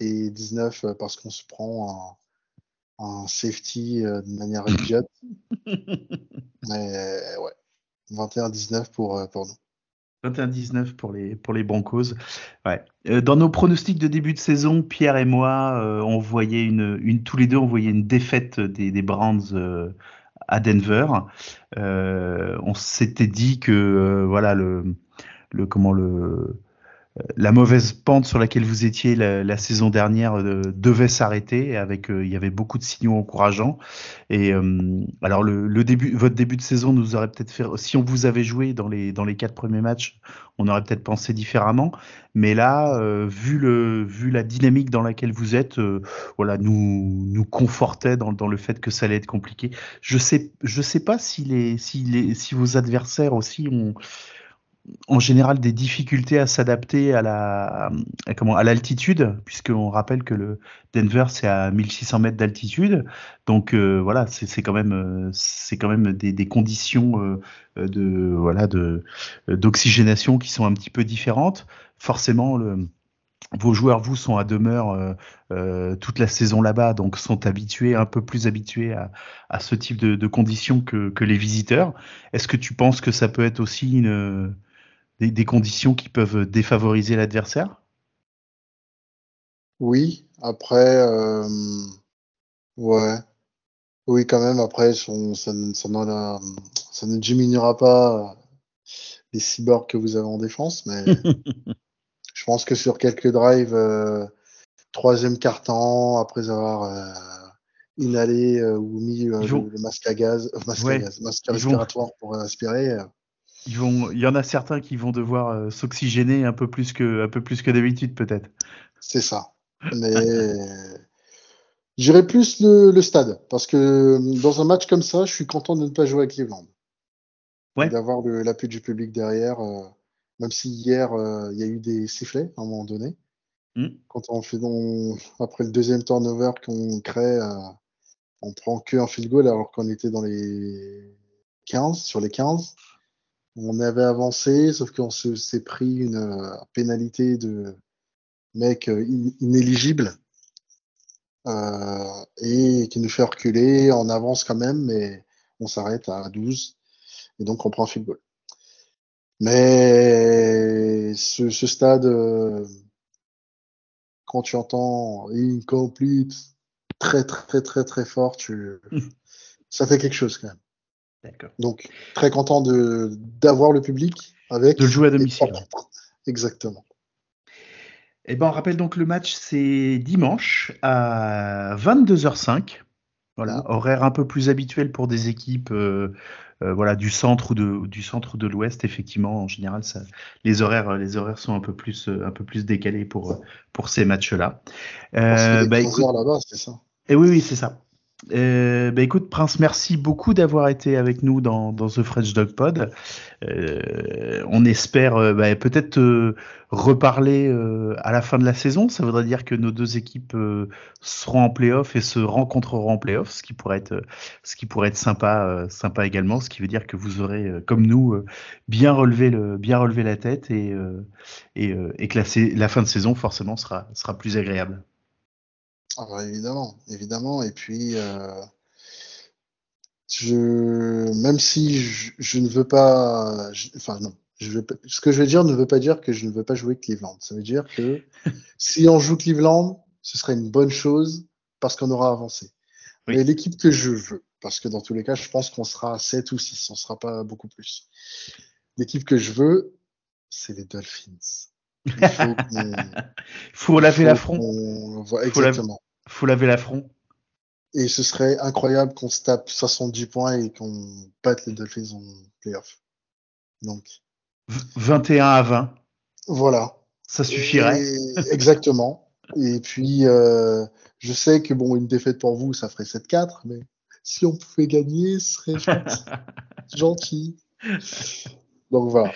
et 19 euh, parce qu'on se prend un, safety de manière idiote. Mais ouais, 21-19 pour, pour nous. 21-19 pour les, pour les Broncos. Ouais. Euh, dans nos pronostics de début de saison, Pierre et moi, euh, on voyait une, une, tous les deux, on voyait une défaite des, des Browns euh, à Denver. on s'était dit que voilà le, le comment le la mauvaise pente sur laquelle vous étiez la, saison dernière euh, devait s'arrêter. Avec, euh, il y avait beaucoup de signaux encourageants. Et euh, alors le, début, votre début de saison nous aurait peut-être fait, si on vous avait joué dans les dans les quatre premiers matchs, on aurait peut-être pensé différemment. Mais là, vu le vu la dynamique dans laquelle vous êtes, voilà, nous nous confortait dans, dans le fait que ça allait être compliqué. Je sais je sais pas si les si les si vos adversaires aussi ont en général des difficultés à s'adapter à la comment à l'altitude puisqu'on rappelle que le Denver c'est à 1600 mètres d'altitude donc euh, voilà c'est quand même c'est quand même des, des conditions euh, de voilà de d'oxygénation qui sont un petit peu différentes forcément le vos joueurs, vous, sont à demeure euh, euh toute la saison là-bas, donc sont habitués, un peu plus habitués à, à ce type de, de conditions que, que, les visiteurs. Est-ce que tu penses que ça peut être aussi une, des, conditions qui peuvent défavoriser l'adversaire? Oui, après, euh, ouais. Oui, quand même, après, ça, ça, ne diminuera pas les cyborgs que vous avez en défense, mais je pense que sur quelques drives, euh, troisième carton, après avoir euh, inhalé ou mis le, masque à gaz, masque, à gaz, masque respiratoire pour aspirer, ils vont, il y en a certains qui vont devoir euh, s'oxygéner un peu plus que, un peu plus que d'habitude peut-être. C'est ça. Mais j'irai plus le, stade parce que dans un match comme ça, je suis content de ne pas jouer à Cleveland. Ouais. D'avoir l'appui du public derrière, euh, même si hier euh, il y a eu des sifflets à un moment donné. Hmm. Quand on fait donc, après le deuxième turnover qu'on crée, on prend que un field goal alors qu'on était dans les 15 sur les 15. On avait avancé, sauf qu'on s'est pris une euh, pénalité de mec euh, inéligible euh, et qui nous fait reculer. On avance quand même, mais on s'arrête à 12 et donc on prend field goal. Mais ce, ce stade, quand tu entends incomplete très très très très fort, tu, ça fait quelque chose quand même. Donc, très content de d'avoir le public avec. De le jouer à domicile. Exactement. Et eh ben, on rappelle donc le match, c'est dimanche à 22h05. Voilà, mmh. horaire un peu plus habituel pour des équipes euh, euh, voilà, du centre ou de, du centre de l'ouest. Effectivement, en général, ça, les, horaires, les horaires sont un peu plus, un peu plus décalés pour, pour ces matchs-là. Euh, bah, là-bas, c'est ça? Et eh oui, oui, c'est ça. Euh, bah écoute, Prince, merci beaucoup d'avoir été avec nous dans, dans The French Dog Pod. Euh, on espère euh, bah, peut-être euh, reparler euh, à la fin de la saison. Ça voudrait dire que nos deux équipes seront en playoff et se rencontreront en playoff, ce qui pourrait être, ce qui pourrait être sympa, sympa également. Ce qui veut dire que vous aurez, comme nous, bien relevé le, bien relevé la tête et, et, et que la, la fin de saison forcément sera, sera plus agréable. Ah bah, évidemment, évidemment. Et puis, euh, je, même si je, ne veux pas, enfin non, je veux, ce que je vais dire ne veut pas dire que je ne veux pas jouer Cleveland. Ça veut dire que si on joue Cleveland, ce serait une bonne chose parce qu'on aura avancé. Mais l'équipe que je veux, parce que dans tous les cas, je pense qu'on sera 7 ou 6, on sera pas beaucoup plus. L'équipe que je veux, c'est les Dolphins. Il faut, laver l'affront. Exactement faut laver l'affront. Et ce serait incroyable qu'on se tape 70 points et qu'on batte les Dolphins en playoff. Donc, 21 à 20. Voilà. Ça suffirait. exactement. Et puis, euh, je sais que bon, une défaite pour vous, ça ferait 7-4, mais si on pouvait gagner, ce serait gentil. Donc voilà.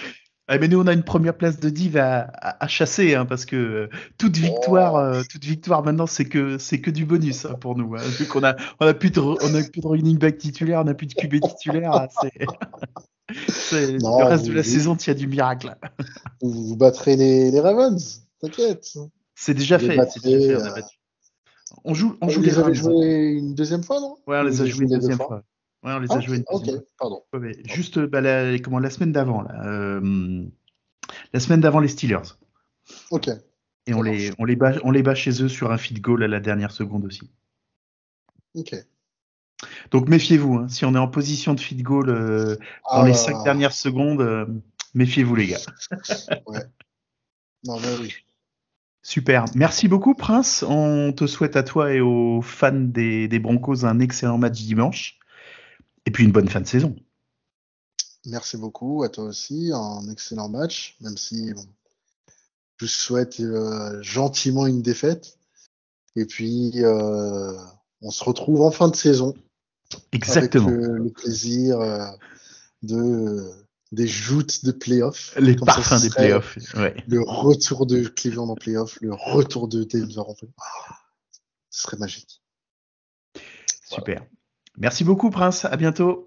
Mais nous, on a une première place de div à, chasser, hein, parce que euh, toute victoire, oh. euh, toute victoire maintenant, c'est que c'est que du bonus hein, pour nous. Hein. vu qu'on a, on a plus de, on a plus de running back titulaire, on a plus de QB titulaire. c'est, le reste de la saison, il y a du miracle. vous, battrez les, les Ravens, t'inquiète. C'est déjà fait. Euh, on joue, on joue les, les joué une deuxième fois, non? Ouais, on les a joués une deuxième fois. Ouais, on les a ah, joués juste bah, la, comment, la semaine d'avant, euh, la semaine d'avant les Steelers. Ok. Et on les, on, les bat, on les bat chez eux sur un feed goal à la dernière seconde aussi. Ok. Donc méfiez-vous, hein, si on est en position de feed goal euh, dans les ah. cinq dernières secondes, méfiez-vous les gars. ouais. Non, mais oui. Super. Merci beaucoup, Prince. On te souhaite à toi et aux fans des, Broncos un excellent match dimanche. Et puis une bonne fin de saison. Merci beaucoup. À toi aussi. Un excellent match. Même si je souhaite euh, gentiment une défaite. Et puis, euh, on se retrouve en fin de saison. Exactement. Avec le plaisir euh, de des joutes de playoffs. Les parfums des playoffs. Ouais. Le retour de Cleveland en playoffs, le retour de Denver en playoffs. ce serait magique. Super. Merci beaucoup, Prince. À bientôt.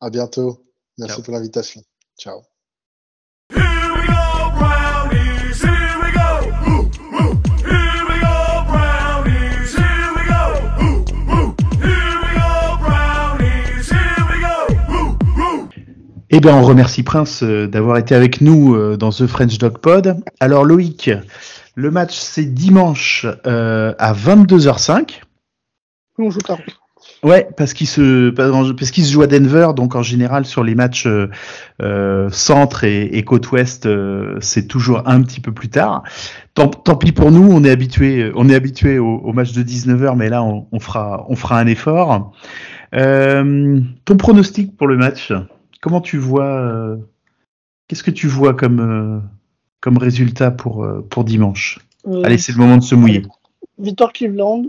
À bientôt. Merci pour l'invitation. Ciao. Eh bien, on remercie Prince euh, d'avoir été avec nous euh, dans The French Dog Pod. Alors, Loïc, le match, c'est dimanche euh, à 22h05. On joue tard. Ouais, parce qu'il se parce qu'il se joue à Denver, donc en général sur les matchs centre et, côte ouest, c'est toujours un petit peu plus tard. Tant, pis pour nous, on est habitué, on est habitué au, match de 19h, mais là on, on, fera on fera un effort. ton pronostic pour le match? Comment tu vois euh, Qu'est-ce que tu vois comme, euh, comme résultat pour, euh, pour dimanche? Allez, c'est le moment de se mouiller. Victoire Cleveland,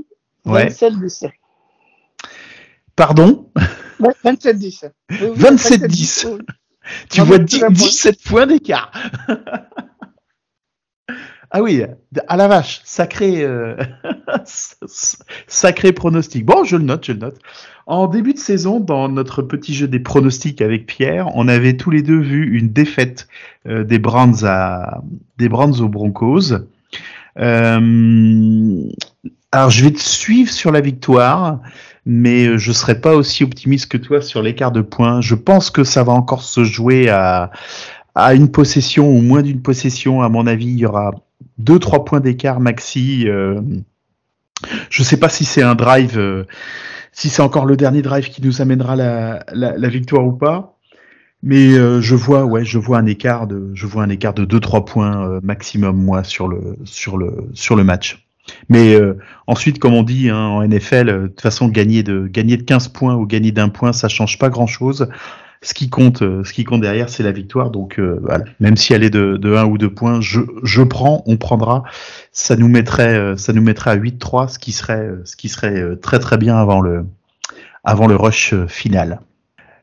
27-17. Pardon 27-10. 27-10. Tu vois 17 points d'écart. Ah oui, à la vache, sacré, sacré pronostic. Bon, je le note, je le note. En début de saison, dans notre petit jeu des pronostics avec Pierre, on avait tous les deux vu une défaite euh, des Browns à des Browns aux Broncos. Euh, alors, je vais te suivre sur la victoire, mais je serai pas aussi optimiste que toi sur l'écart de points. Je pense que ça va encore se jouer à, à une possession ou moins d'une possession. À mon avis, il y aura deux trois points d'écart maxi. Euh, je sais pas si c'est un drive. Euh, si c'est encore le dernier drive qui nous amènera la, la, victoire ou pas. Mais euh, je vois, ouais, je vois un écart de, je vois un écart de 2-3 points euh, maximum moi sur le sur le sur le match. Mais euh, ensuite, comme on dit hein, en NFL, de toute façon, gagner de gagner de 15 points ou gagner d'un point, ça change pas grand chose. Ce qui compte, ce qui compte derrière, c'est la victoire. Donc voilà, même si elle est de, de 1 ou 2 points, je, je prends, on prendra. Ça nous mettrait, ça nous mettrait à 8-3, ce qui serait, ce qui serait très très bien avant le avant le rush final.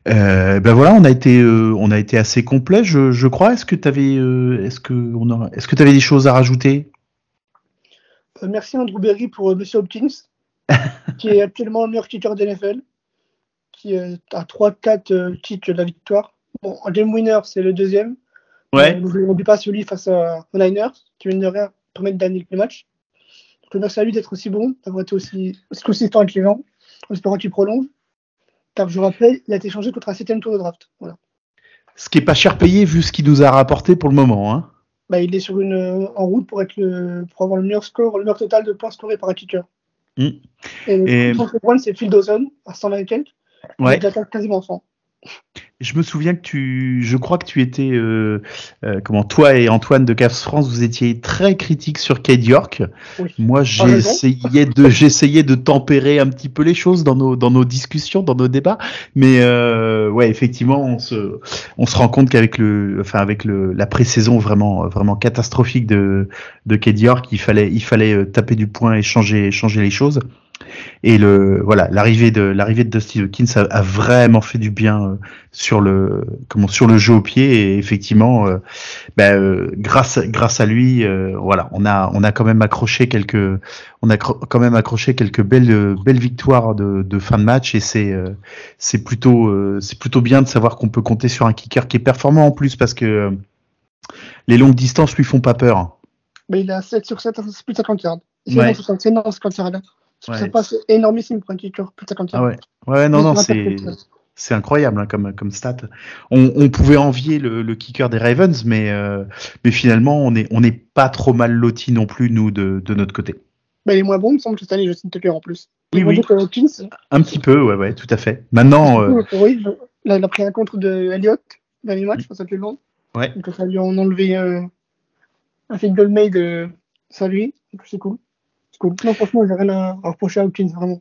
Euh, ben voilà, on a été, euh, on a été assez complet, je, je crois. Est-ce que tu avais, euh, est-ce que on est-ce que tu avais des choses à rajouter? Merci Andrew Berry pour Monsieur Hopkins, qui est actuellement le meilleur kicker de NFL, qui a 3-4 titres de la victoire. Bon, en game winner, c'est le deuxième. Ouais. on n'oublie pas celui face aux Niners, qui vient de rien permettre de gagner le match. Donc merci à lui d'être aussi bon, d'avoir été aussi, aussi consistant avec les gens en espérant qu'il prolonge. Car je rappelle, il a été changé contre un septième tour de draft. Voilà. Ce qui est pas cher payé vu ce qu'il nous a rapporté pour le moment. Hein. Bah, il est sur une, en route pour, être le, pour avoir le meilleur score, le meilleur total de points scorés par un kicker. Mm. Et le Et... c'est Phil Dawson à 120 quelques. Ouais. Il quasiment 100. Je me souviens que tu, je crois que tu étais, euh, euh, comment, toi et Antoine de Cavs France, vous étiez très critiques sur Kate York. Oui. Moi, essayé de, j'essayais de tempérer un petit peu les choses dans nos, dans nos discussions, dans nos débats. Mais euh, ouais, effectivement, on se, on se rend compte qu'avec le, enfin avec le, la pré-saison vraiment, vraiment catastrophique de, de Kate York, il fallait, il fallait euh, taper du poing et changer, changer les choses. Et le voilà, l'arrivée de l'arrivée de Dusty Hawkins a, a, vraiment fait du bien euh, sur le comment sur le jeu au pied et effectivement, euh, ben, euh, grâce grâce à lui, euh, voilà, on a on a quand même accroché quelques on a quand même accroché quelques belles belles victoires de, de fin de match et c'est c'est plutôt c'est plutôt bien de savoir qu'on peut compter sur un kicker qui est performant en plus parce que les longues distances lui font pas peur. Mais il a 7 sur 7, c'est plus de 50 yards. C'est Ouais. énorme, 50 yards. Ouais. Ça passe énormissime pour un kicker, plus de 50 Ah ouais, ouais, non, non, c'est c'est incroyable hein, comme comme stat. On, on pouvait envier le, le kicker des Ravens, mais euh, mais finalement on est on n'est pas trop mal loti non plus nous de, de notre côté. Bah, il est moins bon, il me semble, cette année, Justin Tucker en plus. Oui, est oui. Un petit peu, ouais, ouais, tout à fait. Maintenant, euh, Oui, il a pris un contre de Elliott, dernier match, je pense que c'est le long. ouais, Donc ça lui a enlevé euh, un field goal made ça lui. Donc c'est cool. Cool. Non, franchement, j'ai rien à, reprocher à Hawkins, vraiment.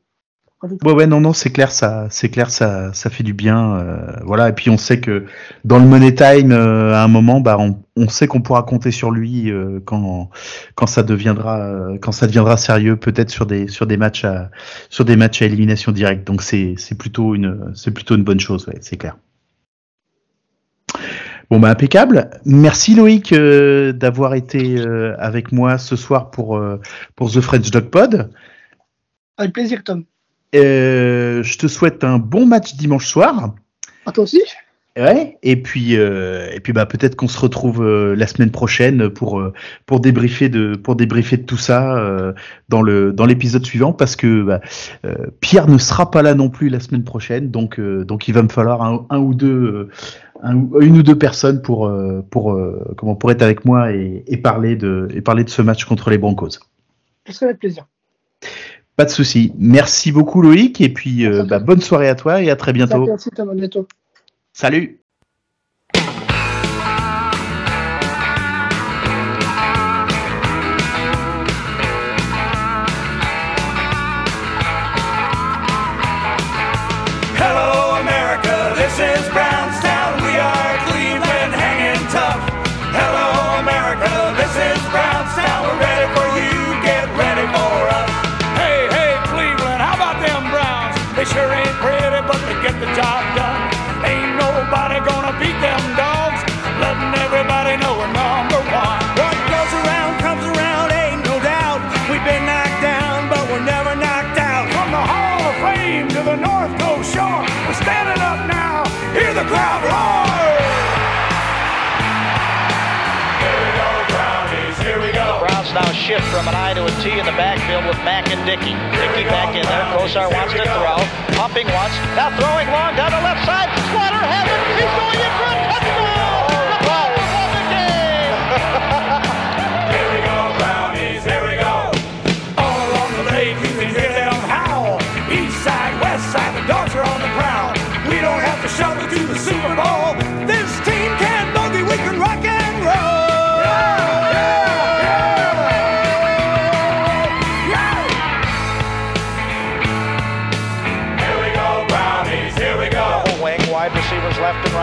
Ouais, ouais, non, non, c'est clair, ça, c'est clair, ça, ça fait du bien, euh, voilà. Et puis on sait que dans le money time, euh, à un moment, bah, on, on sait qu'on pourra compter sur lui euh, quand quand ça deviendra quand ça deviendra sérieux, peut-être sur des sur des matchs à sur des à élimination directe. Donc c'est c'est plutôt une c'est plutôt une bonne chose, c'est clair. Bon bah impeccable. Merci Loïc euh, d'avoir été euh, avec moi ce soir pour euh, pour The French Dog Pod. Avec plaisir, Tom. Euh, je te souhaite un bon match dimanche soir. À toi aussi Ouais. Et puis euh, et puis bah peut-être qu'on se retrouve euh, la semaine prochaine pour euh, pour débriefer de pour débriefer de tout ça dans le dans l'épisode suivant parce que bah, Pierre ne sera pas là non plus la semaine prochaine donc donc il va me falloir un, un ou deux un une ou deux personnes pour pour comment pour être avec moi et, et parler de et parler de ce match contre les Broncos. Je serai avec plaisir. Pas de souci. Merci beaucoup Loïc et puis bah, bonne soirée à toi et à très bientôt. Merci. À bientôt. Salut. In the backfield with Mack and Dickey. Dickey back in there. Kosar wants to throw. Pumping once. Now throwing long down the left side. Slaughter has it. He's going in for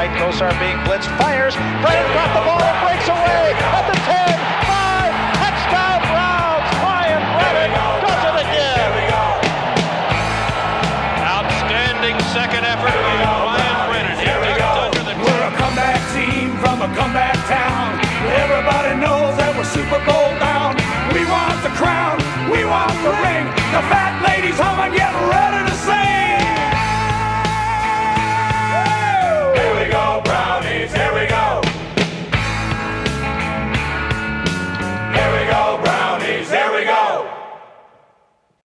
right. Gosar being blitzed, fires. Brennan got the ball breaks away at the 10. Touchdown Brennan does it again. Outstanding second effort by Brennan. We're a comeback team from a comeback town. Everybody knows that we're Super Bowl bound. We want the crown. We want the ring. The